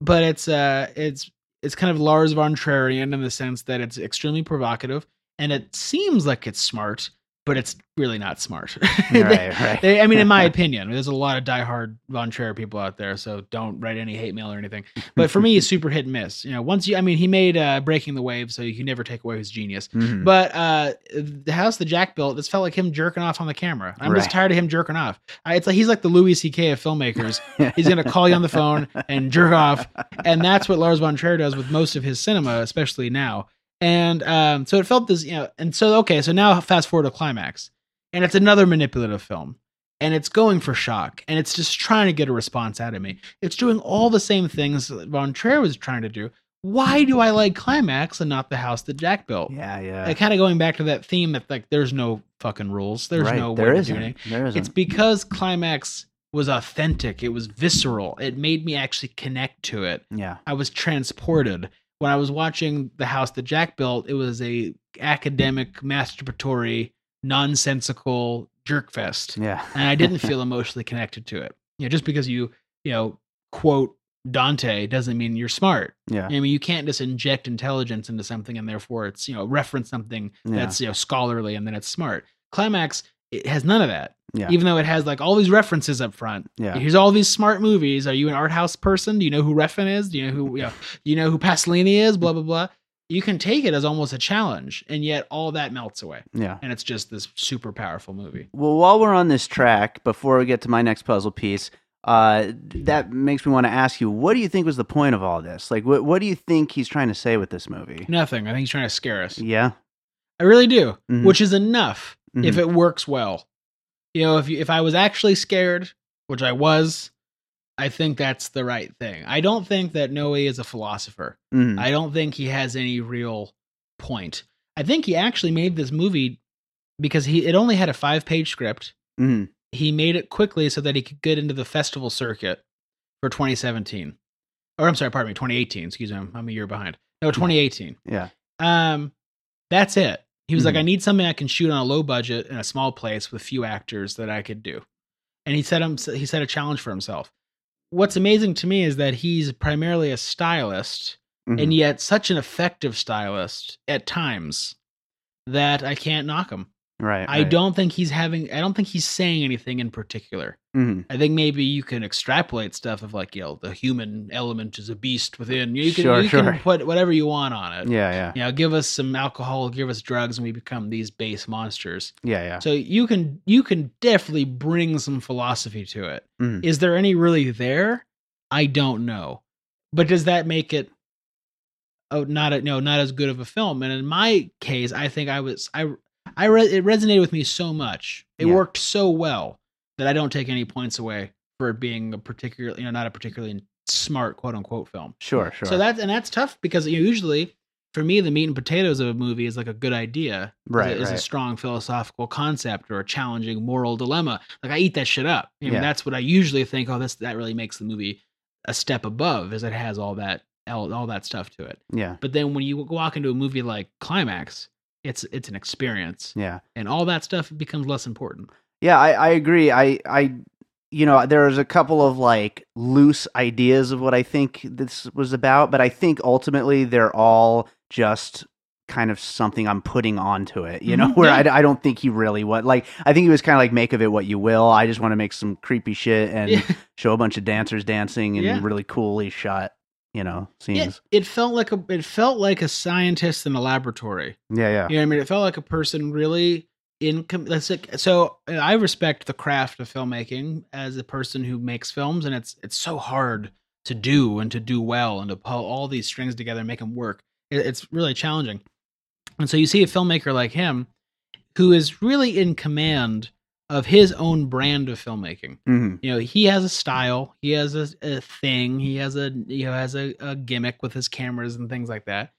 but it's uh, it's it's kind of Lars von Trier'ian in the sense that it's extremely provocative, and it seems like it's smart, but it's really not smart. They- right. Right. they- I mean, in my opinion, there's a lot of diehard Von Trier people out there, so don't write any hate mail or anything. But for me, it's super hit and miss. You know, once you, I mean, he made uh, Breaking the Wave, so you can never take away his genius. Mhm. But uh, the house that Jack built, this felt like him jerking off on the camera. I'm just tired of him jerking off. I, it's like he's like the Louis C.K. of filmmakers. He's gonna call you on the phone and jerk off, and that's what Lars von Trier does with most of his cinema, especially now. And um, so it felt this, you know, and so okay, so now fast forward to climax, and it's another manipulative film, and it's going for shock, and it's just trying to get a response out of me. It's doing all the same things that von Trier was trying to do. Why do I like climax and not the house that Jack built? yeah. Yeah. Like, kind of going back to that theme that like there's no fucking rules, there's right. no there way isn't. to do anything. There isn't. It's because climax was authentic. It was visceral. It made me actually connect to it. yeah. I was transported. When I was watching the house that Jack built, it was a academic, masturbatory, nonsensical jerkfest, Yeah. and I didn't feel emotionally connected to it. You know, just because you you know quote Dante doesn't mean you're smart. yeah. I mean, you can't just inject intelligence into something and therefore it's you know reference something Yeah. that's you know scholarly and then it's smart. Climax it has none of that. Yeah. Even though it has like all these references up front. Yeah. Here's all these smart movies. Are you an art house person? Do you know who Refn is? Do you know who you know, you know who Pasolini is? Blah blah blah. You can take it as almost a challenge, and yet all that melts away, Yeah. and it's just this super powerful movie. Well, while we're on this track, before we get to my next puzzle piece, uh, that makes me want to ask you, what do you think was the point of all this? Like, what what do you think he's trying to say with this movie? Nothing. I think he's trying to scare us. Yeah. I really do, Mhm. which is enough if Mhm. it works well. You know, if you, if I was actually scared, which I was, I think that's the right thing. I don't think that Noe is a philosopher. Mhm. I don't think he has any real point. I think he actually made this movie because he it only had a five page script. Mhm. He made it quickly so that he could get into the festival circuit for 2017. Or I'm sorry, pardon me, 2018. Excuse me, I'm, I'm a year behind. No, 2018. Yeah. Um, that's it. He was like, Mhm. I need something I can shoot on a low budget in a small place with few actors that I could do. And he set him he set a challenge for himself. What's amazing to me is that he's primarily a stylist Mhm. and yet such an effective stylist at times that I can't knock him. Right. I right. don't think he's having I don't think he's saying anything in particular. Mhm. I think maybe you can extrapolate stuff of like, you know, the human element is a beast within. You can Sure, you sure. can put whatever you want on it. Yeah. Yeah. You know, give us some alcohol, give us drugs, and we become these base monsters. Yeah. Yeah. So you can you can definitely bring some philosophy to it. Mhm. Is there any really there? I don't know. But does that make it oh not a, no not as good of a film? And in my case, I think I was I I re- it resonated with me so much. It Yeah. worked so well that I don't take any points away for it being a particular you know not a particularly smart quote unquote film. Sure. Sure. So that's and that's tough because you know, usually for me, the meat and potatoes of a movie is like a good idea. is a- Right, Is, a strong philosophical concept or a challenging moral dilemma. Like I eat that shit up. You know, Yeah. That's what I usually think. Oh, this that really makes the movie a step above, as it has all that all, all that stuff to it. Yeah. But then when you walk into a movie like Climax, it's it's an experience, Yeah. and all that stuff becomes less important. Yeah, I, I agree. I, I, you know, there's a couple of like loose ideas of what I think this was about, but I think ultimately they're all just kind of something I'm putting onto it, you know, Mhm, where. I, I don't think he really what like I think he was kind of like make of it what you will. I just want to make some creepy shit and Yeah. show a bunch of dancers dancing and Yeah. really coolly shot, you know, scenes. It, it felt like a it felt like a scientist in a laboratory. Yeah, yeah, You know what I mean? It felt like a person really in. com- Let's so I respect the craft of filmmaking as a person who makes films, and it's it's so hard to do and to do well and to pull all these strings together and make them work. It, it's really challenging. And so you see a filmmaker like him, who is really in command of his own brand of filmmaking. Hmm you know he has a style he has a, a thing he has a you know has a, a gimmick with his cameras and things like that.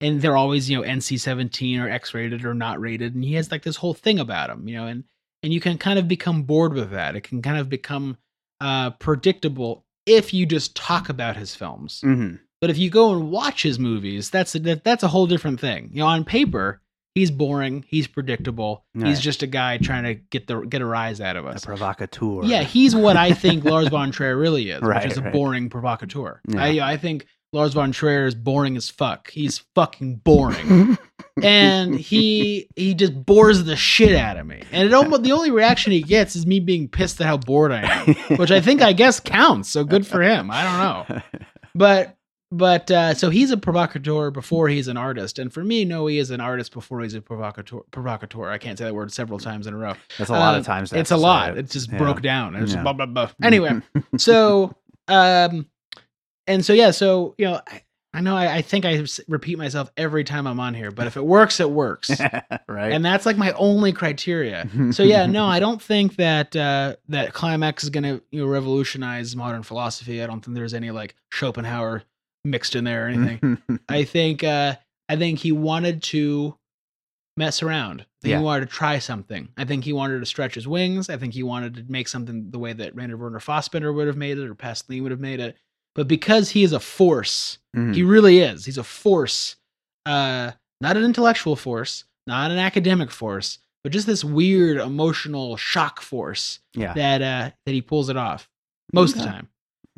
And they're always you know nc-17 or x-rated or not rated and he has like this whole thing about him you know and and you can kind of become bored with that. It can kind of become uh predictable if you just talk about his films. Hmm but if you go and watch his movies that's a, that, that's a whole different thing. You know on paper he's boring he's predictable he's Right. just a guy trying to get the get a rise out of us. A provocateur. yeah, he's what I think Lars von Trier really is, Right, which is a right. boring provocateur. Yeah. I, I think Lars von Trier is boring as fuck. He's fucking boring, and he he just bores the shit out of me. And it almost the only reaction he gets is me being pissed at how bored I am, which I think I guess counts. So good for him. I don't know, but but uh, so he's a provocateur before he's an artist, and for me, no, he is an artist before he's a provocateur. Provocateur. I can't say that word several times in a row. That's a lot Uh, of times. It's a lot. it. It just Yeah. broke down. It's Yeah. blah blah blah. Anyway, so um, and so yeah, so you know, I, I know I, I think I repeat myself every time I'm on here, but if it works, it works, right? and that's like my only criteria. So yeah, no, I don't think that uh, that climax is gonna you know revolutionize modern philosophy. I don't think there's any like Schopenhauer mixed in there or anything. I think uh I think he wanted to mess around. Yeah. he wanted to try something. I think he wanted to stretch his wings. I think he wanted to make something the way that Rainer Werner Fassbinder would have made it or Pasolini would have made it. But because he is a force, Mhm. he really is. He's a force, uh, not an intellectual force, not an academic force, but just this weird emotional shock force yeah. that uh, that he pulls it off most of the time.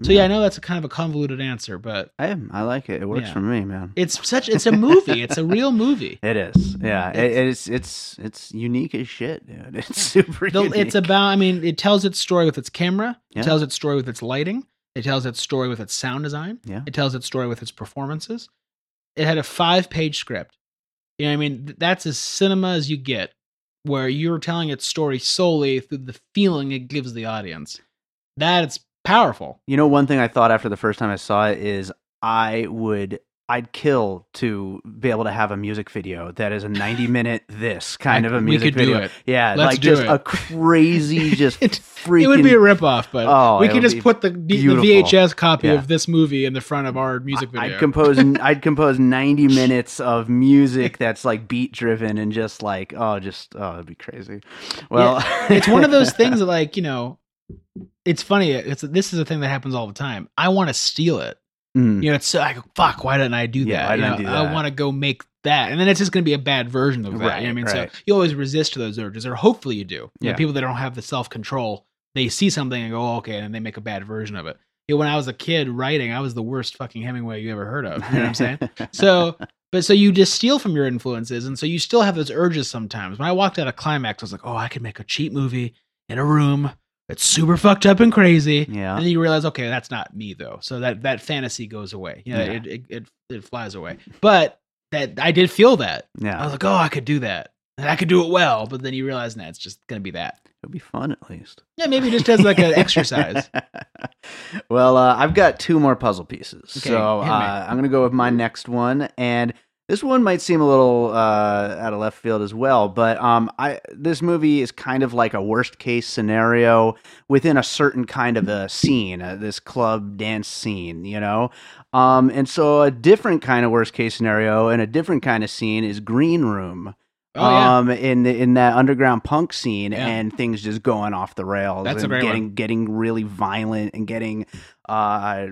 So yeah, I know that's a kind of a convoluted answer, but I, I like it. It works Yeah. for me, man. it's such it's a movie. it's a real movie. It is. Yeah. It, it's it's it's unique as shit, dude. It's super The- unique. it's about i mean it tells its story with its camera Yeah. it tells its story with its lighting it tells its story with its sound design Yeah. it tells its story with its performances it had a five page script you know what i mean that's as cinema as you get where you're telling its story solely through the feeling it gives the audience that's powerful You know, one thing I thought after the first time I saw it is I would I'd kill to be able to have a music video that is a 90 minute this kind I- of a music video. it. Yeah, Let's like just it. a crazy just It- freaking it would be a ripoff but Oh, we could just put the, the vhs copy Yeah. of this movie in the front of our music video I'd compose I'd compose 90 minutes of music that's like beat driven and just like oh just oh it'd be crazy. Well, it's one of those things that like you know it's funny it's this is a thing that happens all the time. I want to steal it. Mm, you know it's like fuck why didn't i do Yeah, that why You didn't I know, i want to go make that. And then it's just going to be a bad version of that you know i mean? Right. so you always resist those urges or hopefully you do. You know, Yeah. people that don't have the self-control they see something and go oh, okay and they make a bad version of it. You know, when i was a kid writing i was the worst fucking hemingway you ever heard of you know what i'm saying? So but so you just steal from your influences and so you still have those urges sometimes. When i walked out of climax i was like oh i could make a cheap movie in a room that's super fucked up and crazy yeah. and then you realize okay that's not me though so that that fantasy goes away you know, Yeah. it, it, it it flies away but that i did feel that Yeah. i was like oh i could do that and i could do it well but then you realize nah, it's just gonna be that It'll be fun at least. yeah maybe just as like an exercise well, uh, I've got two more puzzle pieces. Okay, so uh, I'm going to go with my next one. And This one might seem a little uh, out of left field as well, but um, I this movie is kind of like a worst case scenario within a certain kind of a scene, uh, this club dance scene, you know. Um, and so a different kind of worst case scenario and a different kind of scene is Green Room. Oh, yeah. um, in the, in that underground punk scene, Yeah. and things just going off the rails, That's a and great getting getting really violent and getting uh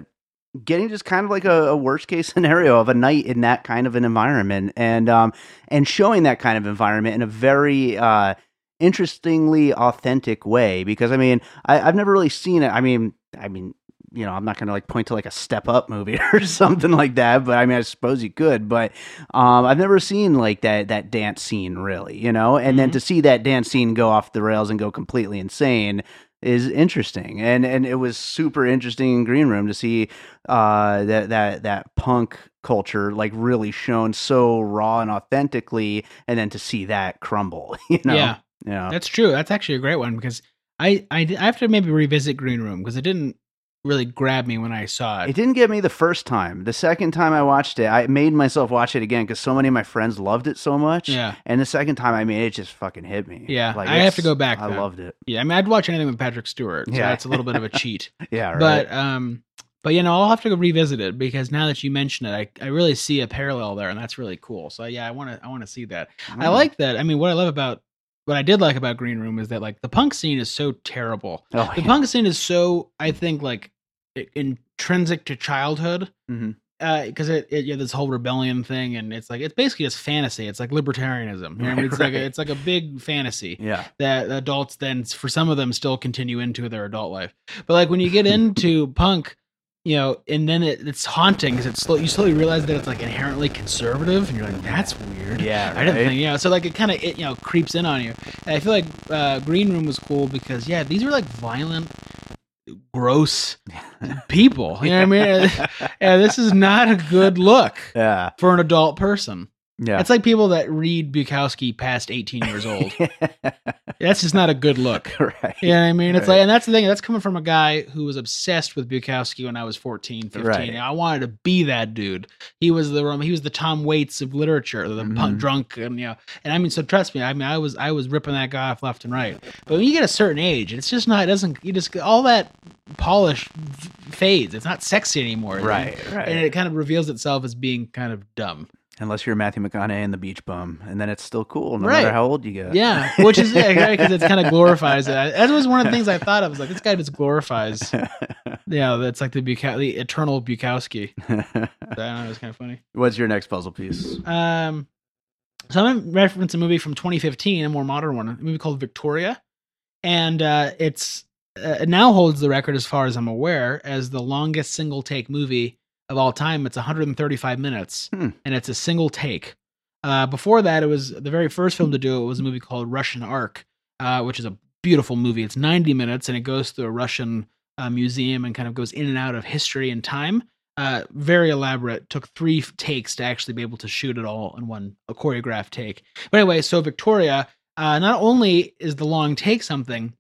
getting just kind of like a, a worst case scenario of a night in that kind of an environment and um and showing that kind of environment in a very uh interestingly authentic way because i mean I, i've never really seen it i mean i mean you know i'm not gonna like point to like a step up movie or something like that but i mean i suppose you could but um i've never seen like that that dance scene really you know and then Mhm. to see that dance scene go off the rails and go completely insane is interesting and and it was super interesting in green room to see uh that that that punk culture like really shown so raw and authentically and then to see that crumble you know Yeah. yeah That's true. That's actually a great one because I I, I have to maybe revisit Green Room because it didn't really grabbed me when I saw it. it didn't get me the first time the second time i watched it i made myself watch it again because so many of my friends loved it so much yeah, and the second time i mean it just fucking hit me Yeah, like I have to go back i then. loved it yeah. I mean, I'd watch anything with Patrick Stewart. So Yeah. that's a little bit of a cheat. yeah right But um, but you know, I'll have to go revisit it because now that you mention it, I, I really see a parallel there, and that's really cool. So yeah, I want to I want to see that. I Mm. like that. I mean, what I love about what I did like about Green Room is that like the punk scene is so terrible. oh, The yeah. punk scene is so I think like intrinsic to childhood. Mhm. Because it, it you have this whole rebellion thing, and it's like it's basically just fantasy. It's like libertarianism. You know what I mean? Right, It's like a, it's like a big fantasy yeah that adults then for some of them still continue into their adult life. But like when you get into punk, you know, and then it, it's haunting because it's slow, you slowly realize that it's like inherently conservative, and you're like, that's weird. yeah I didn't think, you know, so like it kind of it you know creeps in on you. And I feel like uh, Green Room was cool because yeah, these are like violent, gross people. You know what I mean? yeah, this is not a good look yeah for an adult person. Yeah It's like people that read Bukowski past 18 years old. That's just not a good look. right You know what I mean? It's Right. like, and that's the thing. That's coming from a guy who was obsessed with Bukowski when I was 14, 15. Right. I wanted to be that dude. He was the he was the Tom Waits of literature, the Mhm. punk drunk, and you know. And I mean, so trust me. I mean, I was I was ripping that guy off left and right. But when you get a certain age, it's just not. It doesn't. You just all that polish fades. It's not sexy anymore. right right And it kind of reveals itself as being kind of dumb. Unless you're Matthew McConaughey and the Beach Bum, and then it's still cool no Right. matter how old you get. Yeah, which is yeah, because it kind of glorifies it. That was one of the things I thought of. Was like this guy just glorifies. Yeah, that's like the Bukow- the eternal Bukowski. So, I know, it was kind of funny. What's your next puzzle piece? Um, so I'm gonna reference a movie from 2015, a more modern one, a movie called Victoria, and uh, it's uh, it now holds the record, as far as I'm aware, as the longest single take movie of all time. It's 135 minutes, Hmm. and it's a single take. Uh, before that, it was the very first film to do it was a movie called Russian Ark, uh, which is a beautiful movie. It's 90 minutes, and it goes through a Russian uh, museum and kind of goes in and out of history and time. Uh, very elaborate. Took three takes to actually be able to shoot it all in one a choreographed take. But anyway, so Victoria, uh, not only is the long take something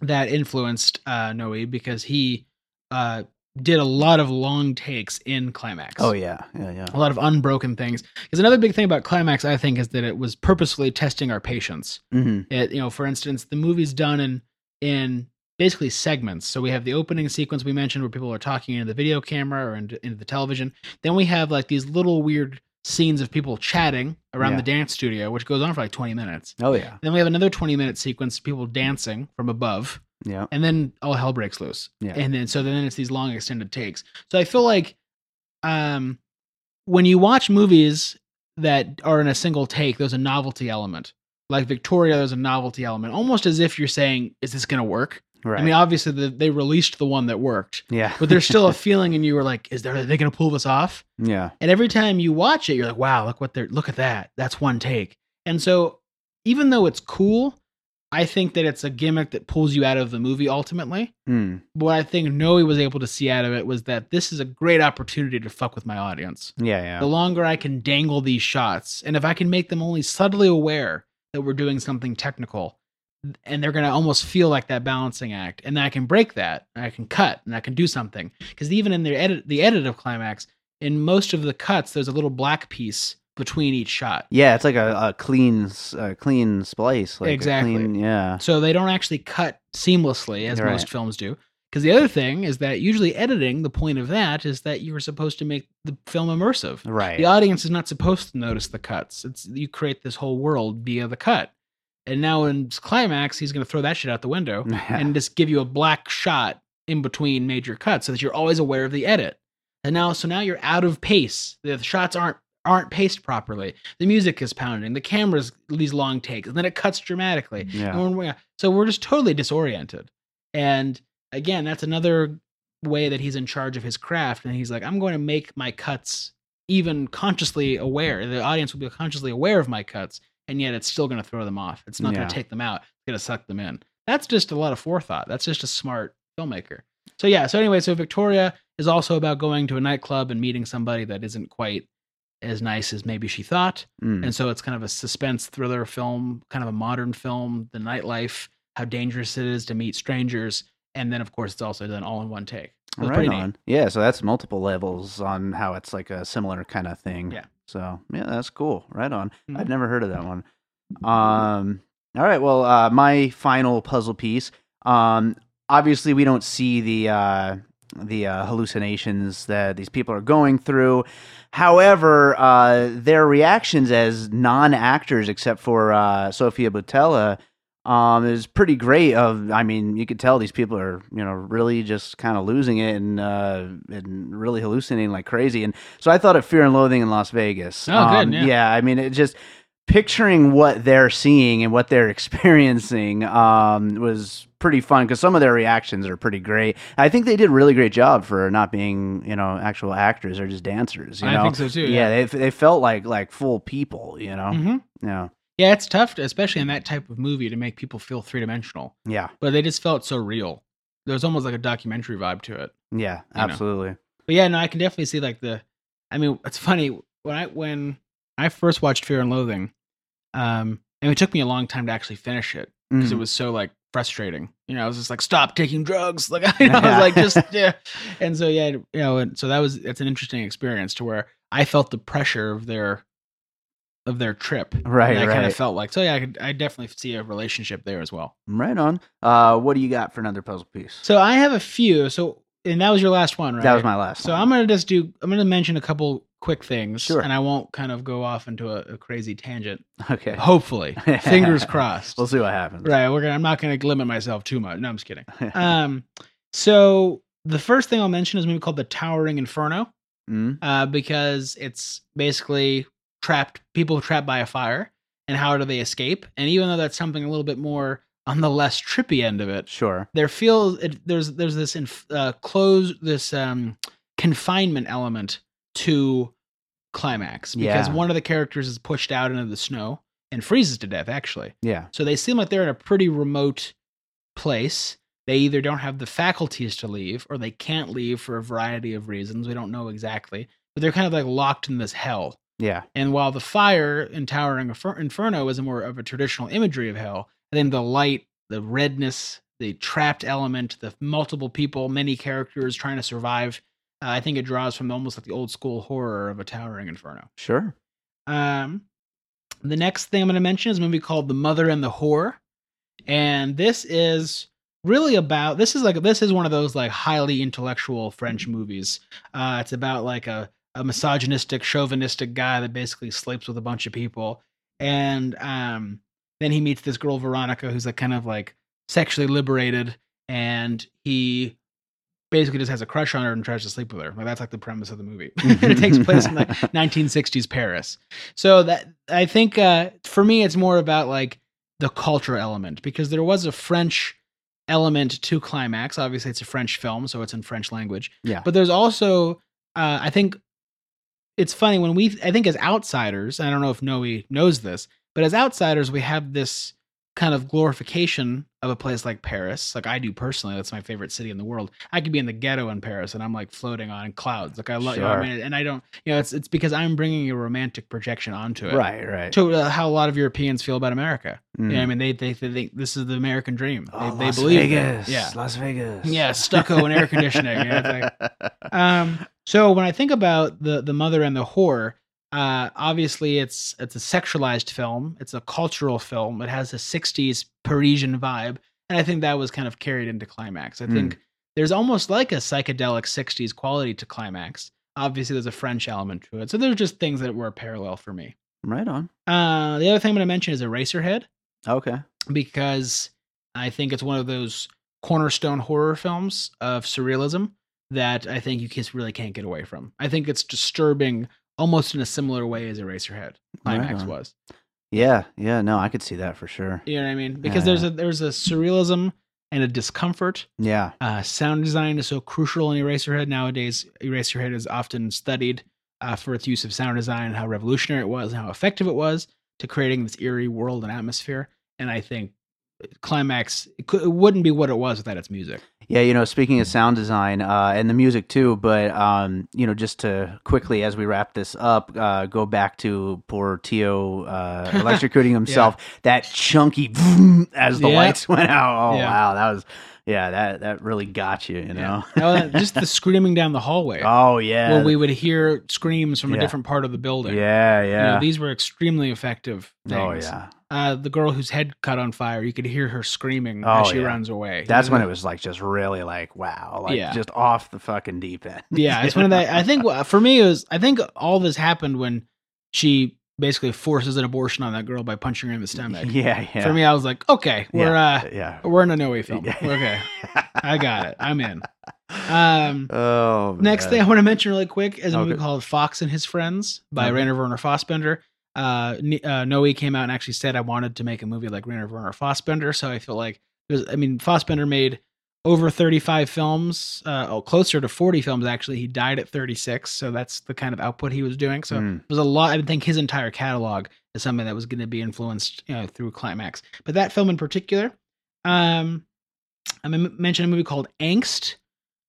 that influenced uh, Noe because he uh, did a lot of long takes in Climax. Oh yeah, yeah, yeah. A lot of unbroken things. Because another big thing about Climax, I think, is that it was purposefully testing our patience. hmm It, you know, for instance, the movie's done in in basically segments. So we have the opening sequence we mentioned where people are talking into the video camera or into, into the television. Then we have like these little weird scenes of people chatting around Yeah. the dance studio, which goes on for like 20 minutes. Oh yeah, Then we have another 20 minute sequence of people dancing from above, yeah. and then all hell breaks loose. Yeah. And then so then it's these long extended takes. So I feel like um when you watch movies that are in a single take, there's a novelty element. Like Victoria, there's a novelty element, almost as if you're saying, "Is this going to work?" Right. I mean, obviously the, they released the one that worked, yeah, but there's still a feeling in you were like, "Is there? Are they going to pull this off?" yeah, And every time you watch it, you're like, "Wow, look what they're look at that. That's one take." And so, even though it's cool, I think that it's a gimmick that pulls you out of the movie ultimately mm. what I think Noe was able to see out of it was that this is a great opportunity to fuck with my audience. yeah, yeah. The longer I can dangle these shots, and if I can make them only subtly aware that we're doing something technical, and they're gonna almost feel like that balancing act, and then I can break that, and I can cut, and I can do something. Because even in the edit, the edit of climax, in most of the cuts, there's a little black piece between each shot. Yeah, it's like a, a clean, a clean splice. Like Exactly. clean- yeah. So they don't actually cut seamlessly as most films do. Because the other thing is that usually editing, the point of that is that you are supposed to make the film immersive. Right. The audience is not supposed to notice the cuts. It's you create this whole world via the cut. And now in climax, he's going to throw that shit out the window and just give you a black shot in between major cuts so that you're always aware of the edit. And now, so now you're out of pace. The shots aren't aren't paced properly. The music is pounding. The camera's these long takes, and then it cuts dramatically. Mm, yeah. And we're- so we're just totally disoriented. And again, that's another way that he's in charge of his craft. And he's like, I'm going to make my cuts even consciously aware. The audience will be consciously aware of my cuts, and yet it's still going to throw them off. It's not going to take them out. It's going to suck them in. That's just a lot of forethought. That's just a smart filmmaker. So yeah. So anyway, so Victoria is also about going to a nightclub and meeting somebody that isn't quite as nice as maybe she thought. Mm. And so it's kind of a suspense thriller film, kind of a modern film, the nightlife, how dangerous it is to meet strangers. And then, of course, it's also done all in one take. So right pretty neat. on. Yeah, so that's multiple levels on how it's like a similar kind of thing. Yeah. So yeah, that's cool. Right on. Mhm. I've never heard of that one. Um. All right. Well, uh, my final puzzle piece. Um. Obviously, we don't see the uh, the uh, hallucinations that these people are going through. However, uh, their reactions as non-actors, except for uh, Sofia Boutella, um, is pretty great. Of I mean, you could tell these people are you know really just kind of losing it and uh, and really hallucinating like crazy. And so I thought of Fear and Loathing in Las Vegas. Oh, good, Um, yeah. I mean, it just picturing what they're seeing and what they're experiencing um, was pretty fun because some of their reactions are pretty great. I think they did a really great job for not being you know actual actors or just dancers. You I know, think so too. yeah, Yeah. they they felt like like full people. You know, hmm yeah, Yeah. It's tough, to, especially in that type of movie, to make people feel three dimensional, yeah, but they just felt so real. There was almost like a documentary vibe to it. yeah, You know. absolutely. But yeah, no, I can definitely see like the. I mean, it's funny when I when I first watched Fear and Loathing, um, and it took me a long time to actually finish it because it Mhm. was so like frustrating. You know, I was just like, stop taking drugs. Like, you know, I was like, just yeah. And so yeah, you know, and so that was it's an interesting experience to where I felt the pressure of their of their trip. Right, And I kind of felt like so yeah, I could I definitely see a relationship there as well. Right on. Uh, what do you got for another puzzle piece? So I have a few. So and that was your last one, right? That was my last. So one. I'm gonna just do. I'm gonna mention a couple quick things, Sure. and I won't kind of go off into a, a crazy tangent. okay. Hopefully, fingers crossed. We'll see what happens. Right, we're gonna. I'm not gonna limit myself too much. No, I'm just kidding. Um, so the first thing I'll mention is a movie called The Towering Inferno, Mm, uh, because it's basically trapped people trapped by a fire, and how do they escape? And even though that's something a little bit more on the less trippy end of it, sure. there feels it, there's there's this inf, uh, close this um, confinement element to climax because Yeah. one of the characters is pushed out into the snow and freezes to death actually Yeah. so they seem like they're in a pretty remote place they either don't have the faculties to leave or they can't leave for a variety of reasons we don't know exactly but they're kind of like locked in this hell Yeah. and while the fire in Towering Inferno is more of a traditional imagery of hell, then the light, the redness, the trapped element, the multiple people, many characters trying to survive, uh, I think it draws from almost like the old school horror of a Towering Inferno. Sure. Um, the next thing I'm going to mention is a movie called The Mother and the Whore, and this is really about this is like this is one of those like highly intellectual French movies. Uh, it's about like a a misogynistic, chauvinistic guy that basically sleeps with a bunch of people, and um, then he meets this girl Veronica who's like kind of like sexually liberated, and he basically just has a crush on her and tries to sleep with her. Like that's like the premise of the movie. it takes place in like 1960s Paris. So that I think uh, for me, it's more about like the culture element because there was a French element to climax. Obviously, it's a French film, so it's in French language. Yeah. But there's also, uh, I think, it's funny when we, I think, as outsiders, I don't know if Noe knows this, but as outsiders, we have this kind of glorification of a place like Paris. Like I do personally, that's my favorite city in the world. I could be in the ghetto in Paris and I'm like floating on clouds. Like I love, you know, I mean, and I don't, you know, it's it's because I'm bringing a romantic projection onto it. Right. Right. To uh, how a lot of Europeans feel about America. Mm. You know, I mean, they, they they think this is the American dream. They, Oh, they Las believe it. Vegas. Yeah, Las Vegas. yeah, stucco and air conditioning. You know, it's like, um, so when I think about the the mother and the whore, Uh, obviously, it's it's a sexualized film. It's a cultural film. It has a '60s Parisian vibe, and I think that was kind of carried into climax. I Mm. think there's almost like a psychedelic '60s quality to climax. Obviously, there's a French element to it, so there's just things that were parallel for me. Right on. Uh, the other thing I'm going to mention is Eraserhead Okay. because I think it's one of those cornerstone horror films of surrealism that I think you just really can't get away from. I think it's disturbing almost in a similar way as Eraserhead Climax on. was. Yeah. Yeah. No, I could see that for sure. You know what I mean? Because there's Yeah. a there's a surrealism and a discomfort. Yeah. Uh, sound design is so crucial in Eraserhead nowadays. Eraserhead is often studied uh, for its use of sound design and how revolutionary it was and how effective it was to creating this eerie world and atmosphere. And I think Climax it, could, it wouldn't be what it was without its music. Yeah, you know, speaking of sound design uh, and the music too, but um, you know, just to quickly as we wrap this up, uh, go back to poor Tio uh, electrocuting himself. That chunky vroom as the Yeah. lights went out. Oh Yeah. wow, that was yeah, that that really got you. You know. Oh, just the screaming down the hallway. oh yeah. Where we would hear screams from Yeah. a different part of the building. yeah, You know, yeah. these were extremely effective things. oh yeah. Uh, the girl whose head caught on fire, you could hear her screaming Oh, as she yeah. runs away. That's when it was like just really like wow, like Yeah. just off the fucking deep end. Yeah, it's one of that. I think for me, it was. I think all this happened when she basically forces an abortion on that girl by punching her in the stomach. yeah, yeah. For me, I was like, okay, we're uh, yeah. we're in a Noé film. Yeah. Okay, I got it. I'm in. Um, Oh. next man. thing I want to mention really quick is a movie called Fox and His Friends by Okay. Rainer Werner Fassbinder. Uh, uh, Noe came out and actually said I wanted to make a movie like Rainer Werner Fassbinder, so I feel like there's. I mean, Fassbinder made over 35 films, uh, oh, closer to 40 films actually. He died at 36, so that's the kind of output he was doing. So Mm. there's a lot. I think his entire catalog is something that was going to be influenced, you know, through Climax. But that film in particular, um, I'm gonna m- mention a movie called Angst,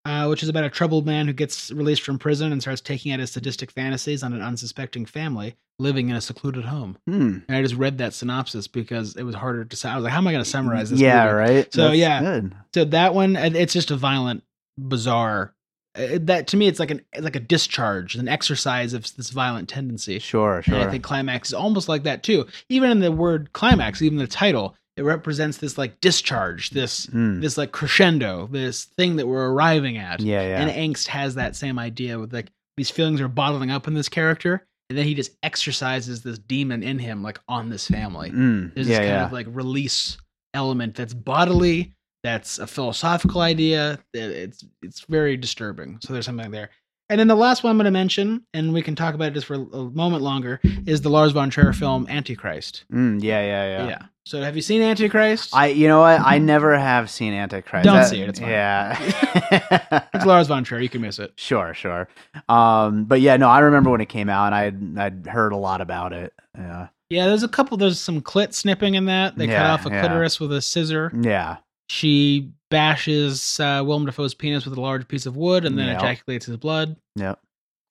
uh, which is about a troubled man who gets released from prison and starts taking out his sadistic fantasies on an unsuspecting family living in a secluded home. Hmm. And I just read that synopsis because it was harder to. I was like, how am I going to summarize this? Yeah, movie? right. So, That's yeah. good. So that one, it's just a violent, bizarre. uh, That to me, it's like an like a discharge, an exercise of this violent tendency. Sure, And sure. I think climax is almost like that too. Even in the word climax, even the title, it represents this like discharge, this Hmm. this like crescendo, this thing that we're arriving at. Yeah, yeah. And angst has that same idea with like these feelings are bottling up in this character, and then he just exercises this demon in him, like on this family. Mm, There's yeah, this kind yeah. of like release element that's bodily, that's a philosophical idea. It's it's very disturbing. So there's something there. And then the last one I'm going to mention, and we can talk about it just for a a moment longer, is the Lars von Trier film Antichrist. Mm, yeah, yeah, Yeah. yeah. So have you seen Antichrist? I, you know what? I never have seen Antichrist. Don't That- see it, it's fine. Yeah. it's Lars von Trier. You can miss it. sure, sure. Um, but yeah, no, I remember when it came out, and I'd I'd heard a lot about it. Yeah, Yeah, there's a couple. There's some clit snipping in that. They cut off a yeah. clitoris with a scissor. yeah, She bashes uh, Willem Dafoe's penis with a large piece of wood and then Yep. ejaculates his blood. Yep.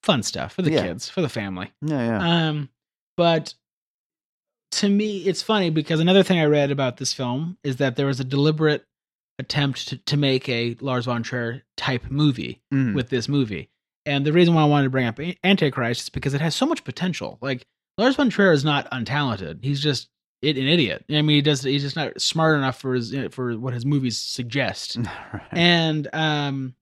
Fun stuff for the Yeah. kids, for the family. yeah, yeah. Um, but to me, it's funny because another thing I read about this film is that there was a deliberate attempt to, to make a Lars von Trier type movie Mm, with this movie. And the reason why I wanted to bring up Antichrist is because it has so much potential. Like Lars von Trier is not untalented; he's just an idiot. I mean, he does he's just not smart enough for his for what his movies suggest. right. And um,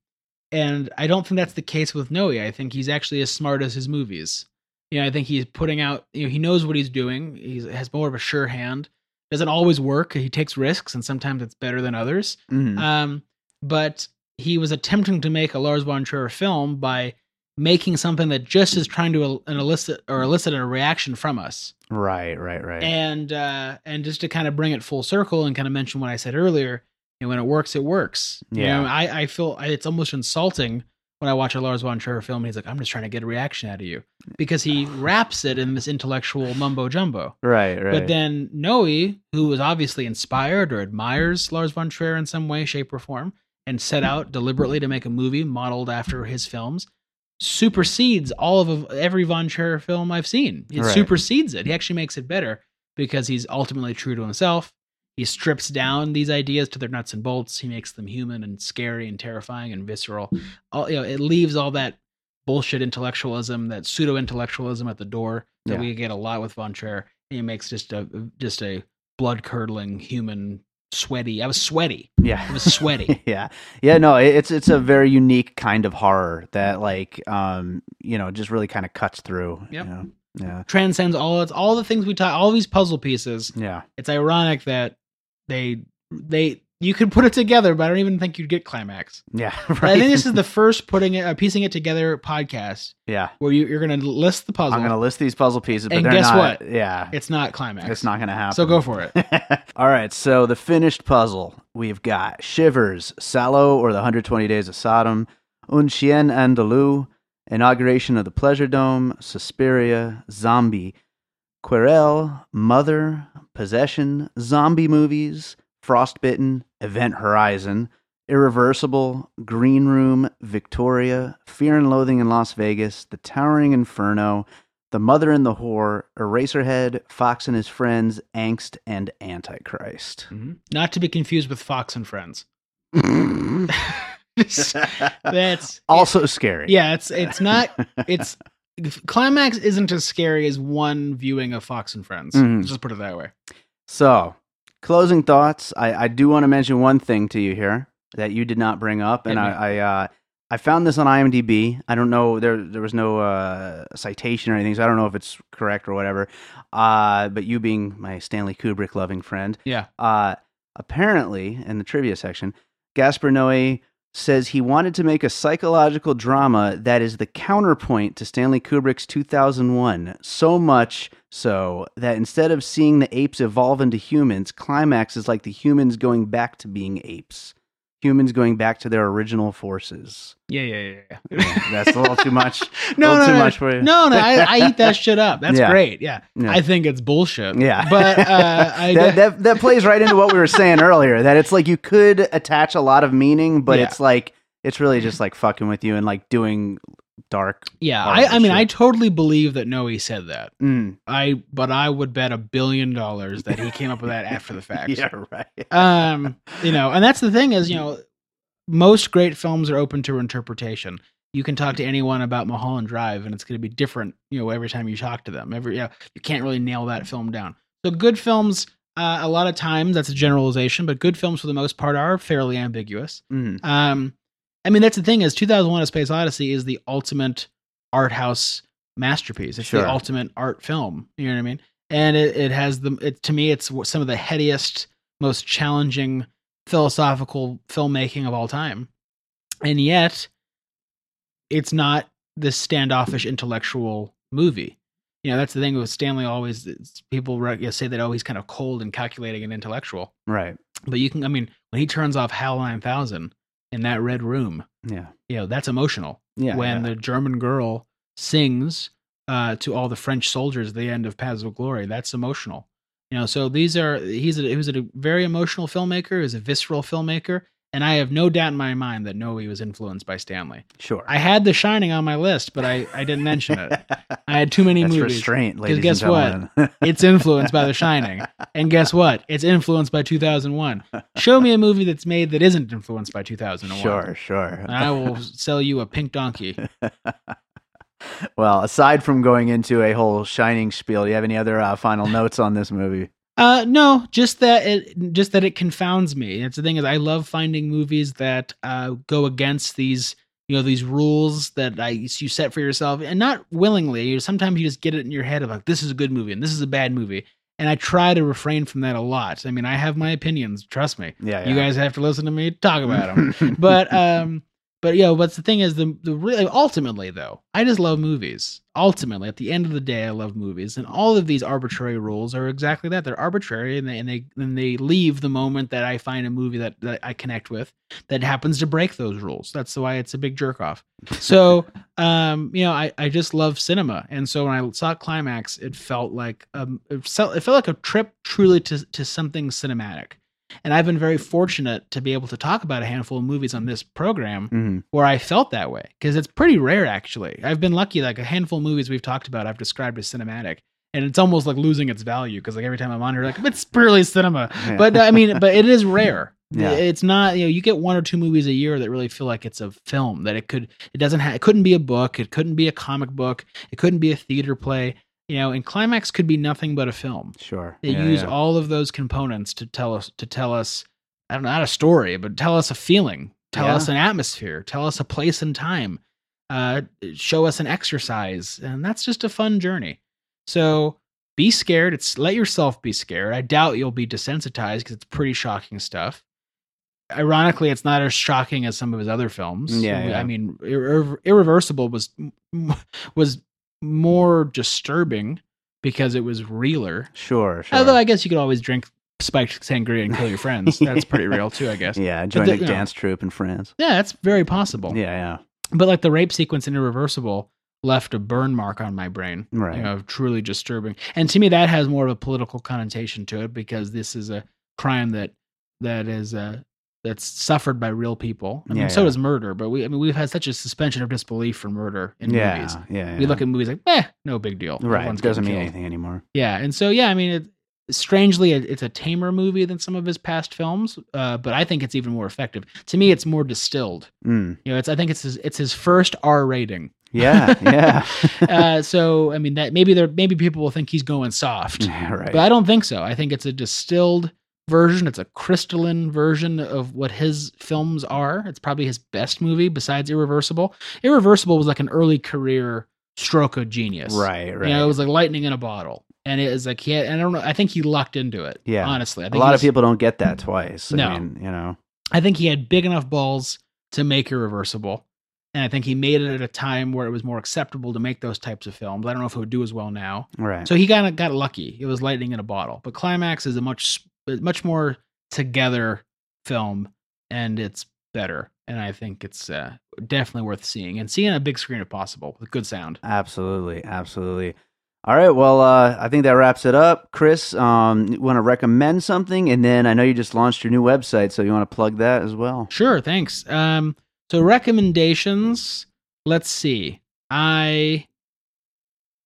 and I don't think that's the case with Noe. I think he's actually as smart as his movies. You know, I think he's putting out. You know, he knows what he's doing. He has more of a sure hand. Doesn't always work. He takes risks, and sometimes it's better than others. Mhm. Um, but he was attempting to make a Lars von Trier film by making something that just is trying to el- elicit or elicit a reaction from us, right, right, right. and uh, and just to kind of bring it full circle and kind of mention what I said earlier. And when it works, it works. You Yeah. know, I I feel it's almost insulting when I watch a Lars von Trier film. and He's like, I'm just trying to get a reaction out of you because he wraps it in this intellectual mumbo jumbo. right, right. But then Noe, who was obviously inspired or admires Lars von Trier in some way, shape, or form, and set out deliberately to make a movie modeled after his films, supersedes all of every von Trier film I've seen. It Right. supersedes it. He actually makes it better because he's ultimately true to himself. He strips down these ideas to their nuts and bolts. He makes them human and scary and terrifying and visceral. All you know, it leaves all that bullshit intellectualism, that pseudo intellectualism at the door that Yeah. we get a lot with Von Trier. He makes just a just a blood curdling human sweaty. I was sweaty. Yeah. I was sweaty. yeah. Yeah, no, it's it's a very unique kind of horror that like um, you know, just really kind of cuts through. Yep. You know? Yeah. Transcends all it's all the things we talk all these puzzle pieces. Yeah. It's ironic that they they you could put it together, but I don't even think you'd get climax. Yeah. I think this is the first putting it uh, piecing it together podcast yeah. where you, you're gonna list the puzzle. I'm gonna list these puzzle pieces, but And they're guess not. what? Yeah. it's not climax. It's not gonna happen. So go for it. All right, so the finished puzzle we've got Shivers, Salò, or the 120 Days of Sodom, Un Chien Andalou, Inauguration of the Pleasure Dome, Suspiria, Zombie, Querelle, Mother, Possession, Zombie Movies, Frostbitten, Event Horizon, Irreversible, Green Room, Victoria, Fear and Loathing in Las Vegas, The Towering Inferno, The Mother and the Whore, Eraserhead, Fox and His Friends, Angst, and Antichrist. Mm-hmm. Not to be confused with Fox and Friends. That's also scary. yeah. It's it's not. It's climax isn't as scary as one viewing of Fox and Friends. Let's just put it that way. So, closing thoughts. I, I do want to mention one thing to you here that you did not bring up, and I. I, uh, I found this on IMDb. I don't know there there was no uh, citation or anything, so I don't know if it's correct or whatever. Uh, but you being my Stanley Kubrick loving friend, Yeah. uh, apparently in the trivia section, Gaspar Noé says he wanted to make a psychological drama that is the counterpoint to Stanley Kubrick's 2001, so much so that instead of seeing the apes evolve into humans, climax is like the humans going back to being apes. Humans going back to their original forces. Yeah. Yeah. Yeah. yeah. That's a little too much. no, little no, too no, much for you. no, no. I, I eat that shit up. That's Yeah. great. Yeah. Yeah. I think it's bullshit. Yeah, But uh, I that, that that plays right into what we were saying earlier. That it's like you could attach a lot of meaning, but it's like it's really just like fucking with you and like doing dark. yeah. I, I mean, shit. I totally believe that Noe said that. Mm, I but I would bet a billion dollars that he came up with that after the fact. yeah, right. um you know and that's the thing is you know most great films are open to interpretation you can talk to anyone about mulholland drive and it's going to be different you know every time you talk to them every you, know, you can't really nail that film down so good films uh, a lot of times that's a generalization but good films for the most part are fairly ambiguous Mm, um i mean that's the thing is 2001 a space odyssey is the ultimate art house masterpiece. It's Sure. the ultimate art film you know what i mean? And it, it has the it, to me it's some of the headiest most challenging philosophical filmmaking of all time. And yet it's not this standoffish intellectual movie. You know that's the thing with stanley always people re- you know, say that oh he's kind of cold and calculating and intellectual. Right. but you can i mean when he turns off hal 9000 in that red room Yeah. you know that's emotional Yeah. when yeah. the german girl sings uh, to all the french soldiers at the end of paths of glory that's emotional you know so these are he's a, he was a very emotional filmmaker he's a visceral filmmaker and i have no doubt in my mind that noe was influenced by stanley. Sure. i had the shining on my list but i i didn't mention it. I had too many That's movies. restraint, ladies guess and what? it's influenced by the shining. And guess what? It's influenced by 2001 show me a movie that's made that isn't influenced by 2001 Sure, sure. and i will sell you a pink donkey. Well, aside from going into a whole shining spiel, do you have any other uh, final notes on this movie? Uh, no, just that it just that it confounds me. That's the thing is, I love finding movies that uh go against these you know these rules that I you set for yourself, and not willingly. You- Sometimes you just get it in your head of like this is a good movie and this is a bad movie, and I try to refrain from that a lot. I mean, I have my opinions. Trust me. Yeah, You guys have to listen to me talk about them. but um but yeah but the thing is the the really ultimately though i just love movies. Ultimately at the end of the day i love movies. And all of these arbitrary rules are exactly that. They're arbitrary and they and they and they leave the moment that i find a movie that, that i connect with that happens to break those rules. That's why it's a big jerk off. So um you know i i just love cinema. And so when i saw climax it felt like um it felt, it felt like a trip truly to to something cinematic and I've been very fortunate to be able to talk about a handful of movies on this program Mhm. where I felt that way because it's pretty rare actually. I've been lucky like a handful of movies we've talked about I've described as cinematic and it's almost like losing its value because like every time I'm on here like it's purely cinema. Yeah. But I mean but it is rare. Yeah. It's not, you know, you get one or two movies a year that really feel like it's a film that it could, it doesn't have, it couldn't be a book. It couldn't be a comic book. It couldn't be a theater play, you know, and Climax could be nothing but a film. Sure. They Yeah, use yeah. all of those components to tell us, to tell us, I don't know, not a story, but tell us a feeling, tell Yeah. us an atmosphere, tell us a place and time, uh, show us an exercise. And that's just a fun journey. So be scared. It's let yourself be scared. I doubt you'll be desensitized because it's pretty shocking stuff. Ironically, it's not as shocking as some of his other films. Yeah. I mean, Irre- Irreversible was was more disturbing because it was realer. Sure. Sure. Although I guess you could always drink spiked sangria and kill your friends. That's pretty real too, I guess. yeah. Join the- a you know. dance troupe in France. Yeah, that's very possible. Yeah. Yeah. But like the rape sequence in Irreversible left a burn mark on my brain. Right. You know, truly disturbing. And to me that has more of a political connotation to it because this is a crime that that is uh that's suffered by real people. I mean, Yeah, so yeah. is murder, but we I mean we've had such a suspension of disbelief for murder in yeah, movies. Yeah. We look at movies like, eh, no big deal. right. It doesn't mean killed. anything anymore. Yeah, and so yeah, I mean, it, strangely, it, it's a tamer movie than some of his past films, uh, but I think it's even more effective. To me, it's more distilled. Mm. You know, it's I think it's his, it's his first R rating. Yeah. Yeah. uh, so I mean that maybe there maybe people will think he's going soft, Yeah, right. but I don't think so. I think it's a distilled version. It's a crystalline version of what his films are. It's probably his best movie besides Irreversible. Irreversible was like an early career stroke of genius. right. Right. You know, it was like lightning in a bottle. And it is was like he had, and I don't know, I think he lucked into it. Yeah. Honestly. I a think a lot of people don't get that twice. I No. mean, you know. I think he had big enough balls to make Irreversible. And I think he made it at a time where it was more acceptable to make those types of films. I don't know if it would do as well now. Right. So he kind of got lucky. It was lightning in a bottle. But Climax is a much much more together film and it's better. And I think it's uh, definitely worth seeing and seeing a big screen if possible with good sound. Absolutely, absolutely. All right, well, uh, I think that wraps it up. Kris, um, you want to recommend something, and then I know you just launched your new website, so you want to plug that as well. Sure, thanks. Um, so recommendations. Let's see. I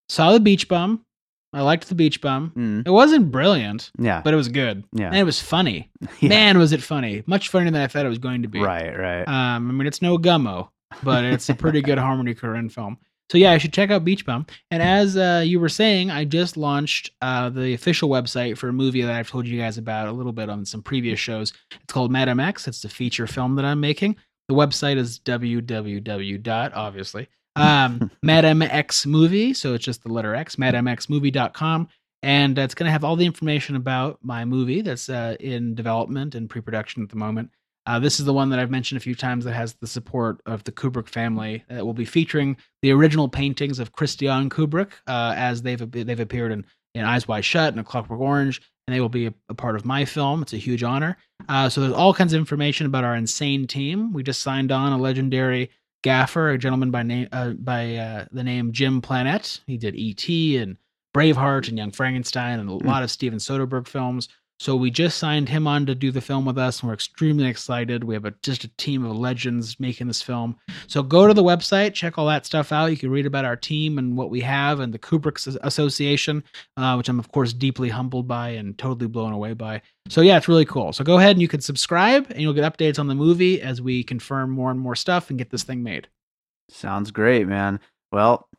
saw the Beach Bum. I liked the Beach Bum. Mm. It wasn't brilliant, Yeah, but it was good, yeah, and it was funny. yeah. Man, was it funny! Much funnier than I thought it was going to be. right, right. Um, I mean, it's no Gummo, but it's a pretty good Harmony Korine film. So yeah, I should check out Beach Bum. And as uh, you were saying, I just launched uh, the official website for a movie that I've told you guys about a little bit on some previous shows. It's called Madam X. It's the feature film that I'm making. The website is www. dot obviously um, X movie. So it's just the letter X. MadamXmovie.com. And it's going to have all the information about my movie that's uh, in development and pre-production at the moment. Uh, this is the one that I've mentioned a few times that has the support of the Kubrick family. That will be featuring the original paintings of Christiane Kubrick uh, as they've they've appeared in, in Eyes Wide Shut and A Clockwork Orange, and they will be a, a part of my film. It's a huge honor. Uh, so there's all kinds of information about our insane team. We just signed on a legendary gaffer, a gentleman by name uh, by uh, the name Jim Plannette. He did E.T. and Braveheart and Young Frankenstein and a lot of Steven Soderbergh films. So we just signed him on to do the film with us, and we're extremely excited. We have a, just a team of legends making this film. So go to the website, check all that stuff out. You can read about our team and what we have, and the Kubrick Association, uh, which I'm of course deeply humbled by and totally blown away by. So yeah, it's really cool. So go ahead and you can subscribe, and you'll get updates on the movie as we confirm more and more stuff and get this thing made. Sounds great, man. Well,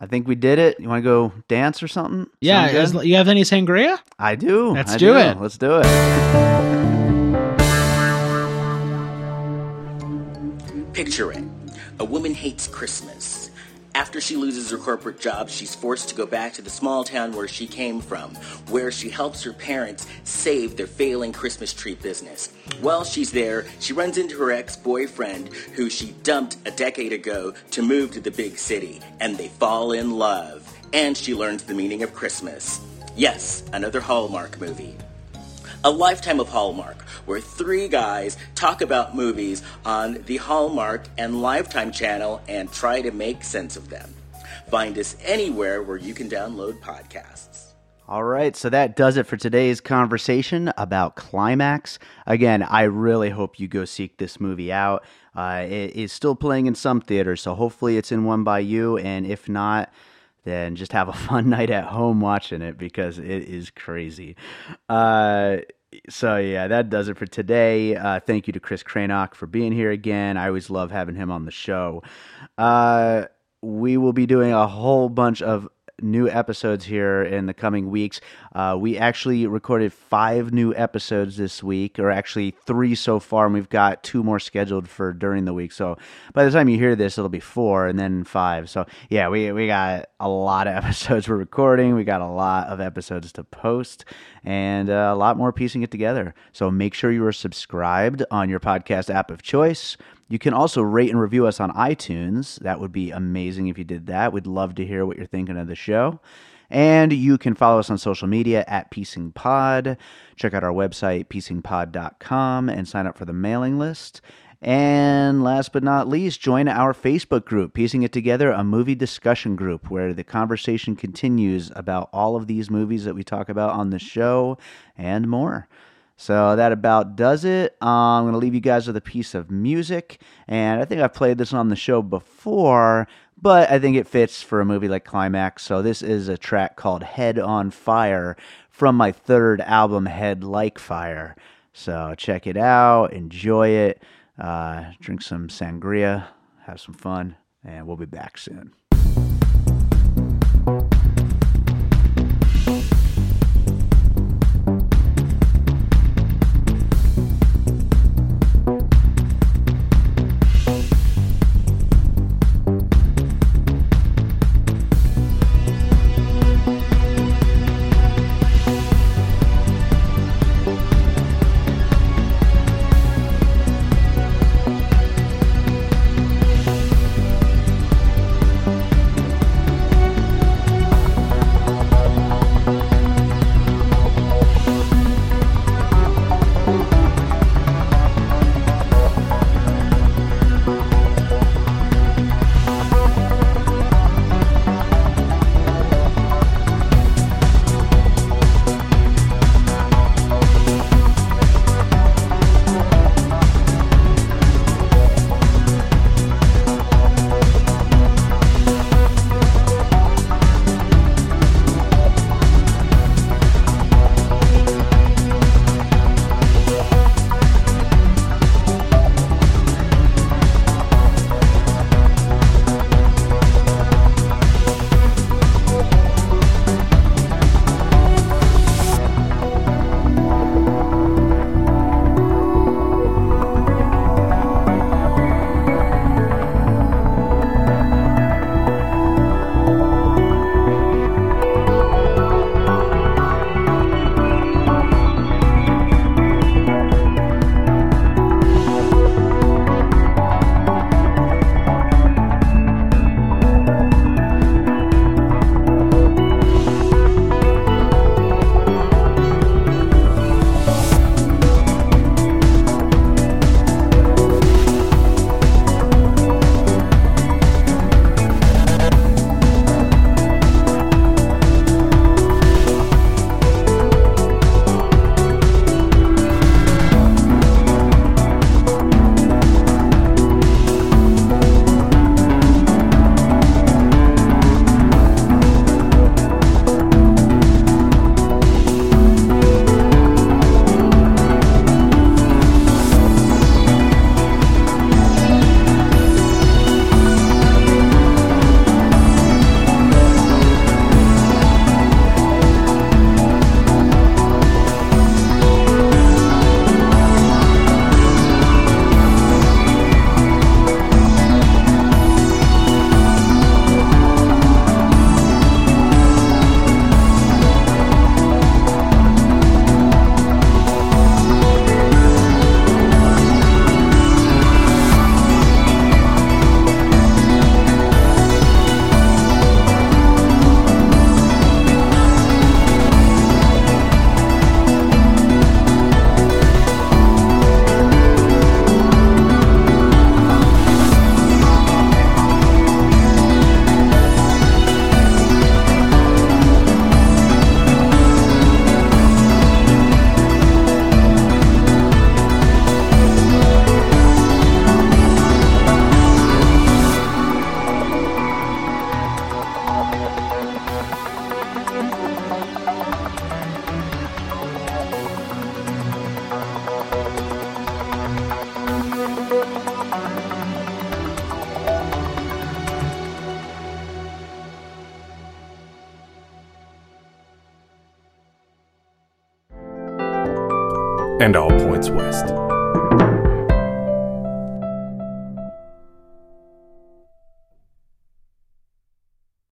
I think we did it. You want to go dance or something? Yeah, Sound as, good? you have any sangria? I do. Let's I do it. Let's do it. Picture it. A woman hates Christmas. After she loses her corporate job, she's forced to go back to the small town where she came from, where she helps her parents save their failing Christmas tree business. While she's there, she runs into her ex boyfriend, who she dumped a decade ago to move to the big city, and they fall in love. And she learns the meaning of Christmas. Yes, another Hallmark movie. A lifetime of Hallmark, where three guys talk about movies on the Hallmark and Lifetime channel and try to make sense of them. Find us anywhere where you can download podcasts. All right, so that does it for today's conversation about Climax. Again, I really hope you go seek this movie out. Uh, it is still playing in some theaters, so hopefully it's in one by you. And if not, then just have a fun night at home watching it because it is crazy. Uh, so yeah, that does it for today. Uh, thank you to Kris Krainock for being here again. I always love having him on the show. Uh, we will be doing a whole bunch of new episodes here in the coming weeks. Uh, we actually recorded five new episodes this week, or actually three so far, and we've got two more scheduled for during the week. So by the time you hear this, it'll be four and then five. So yeah, we we got a lot of episodes we're recording. We got a lot of episodes to post, and uh, a lot more piecing it together. So make sure you are subscribed on your podcast app of choice. You can also rate and review us on iTunes. That would be amazing if you did that. We'd love to hear what you're thinking of the show. And you can follow us on social media at Piecing Pod. Check out our website, piecingpod.com, and sign up for the mailing list. And last but not least, join our Facebook group, Piecing It Together, a movie discussion group where the conversation continues about all of these movies that we talk about on the show and more. So that about does it. Uh, I'm going to leave you guys with a piece of music. And I think I've played this on the show before, but I think it fits for a movie like Climax. So this is a track called Head on Fire from my third album, Head Like Fire. So check it out, enjoy it, uh, drink some sangria, have some fun, and we'll be back soon.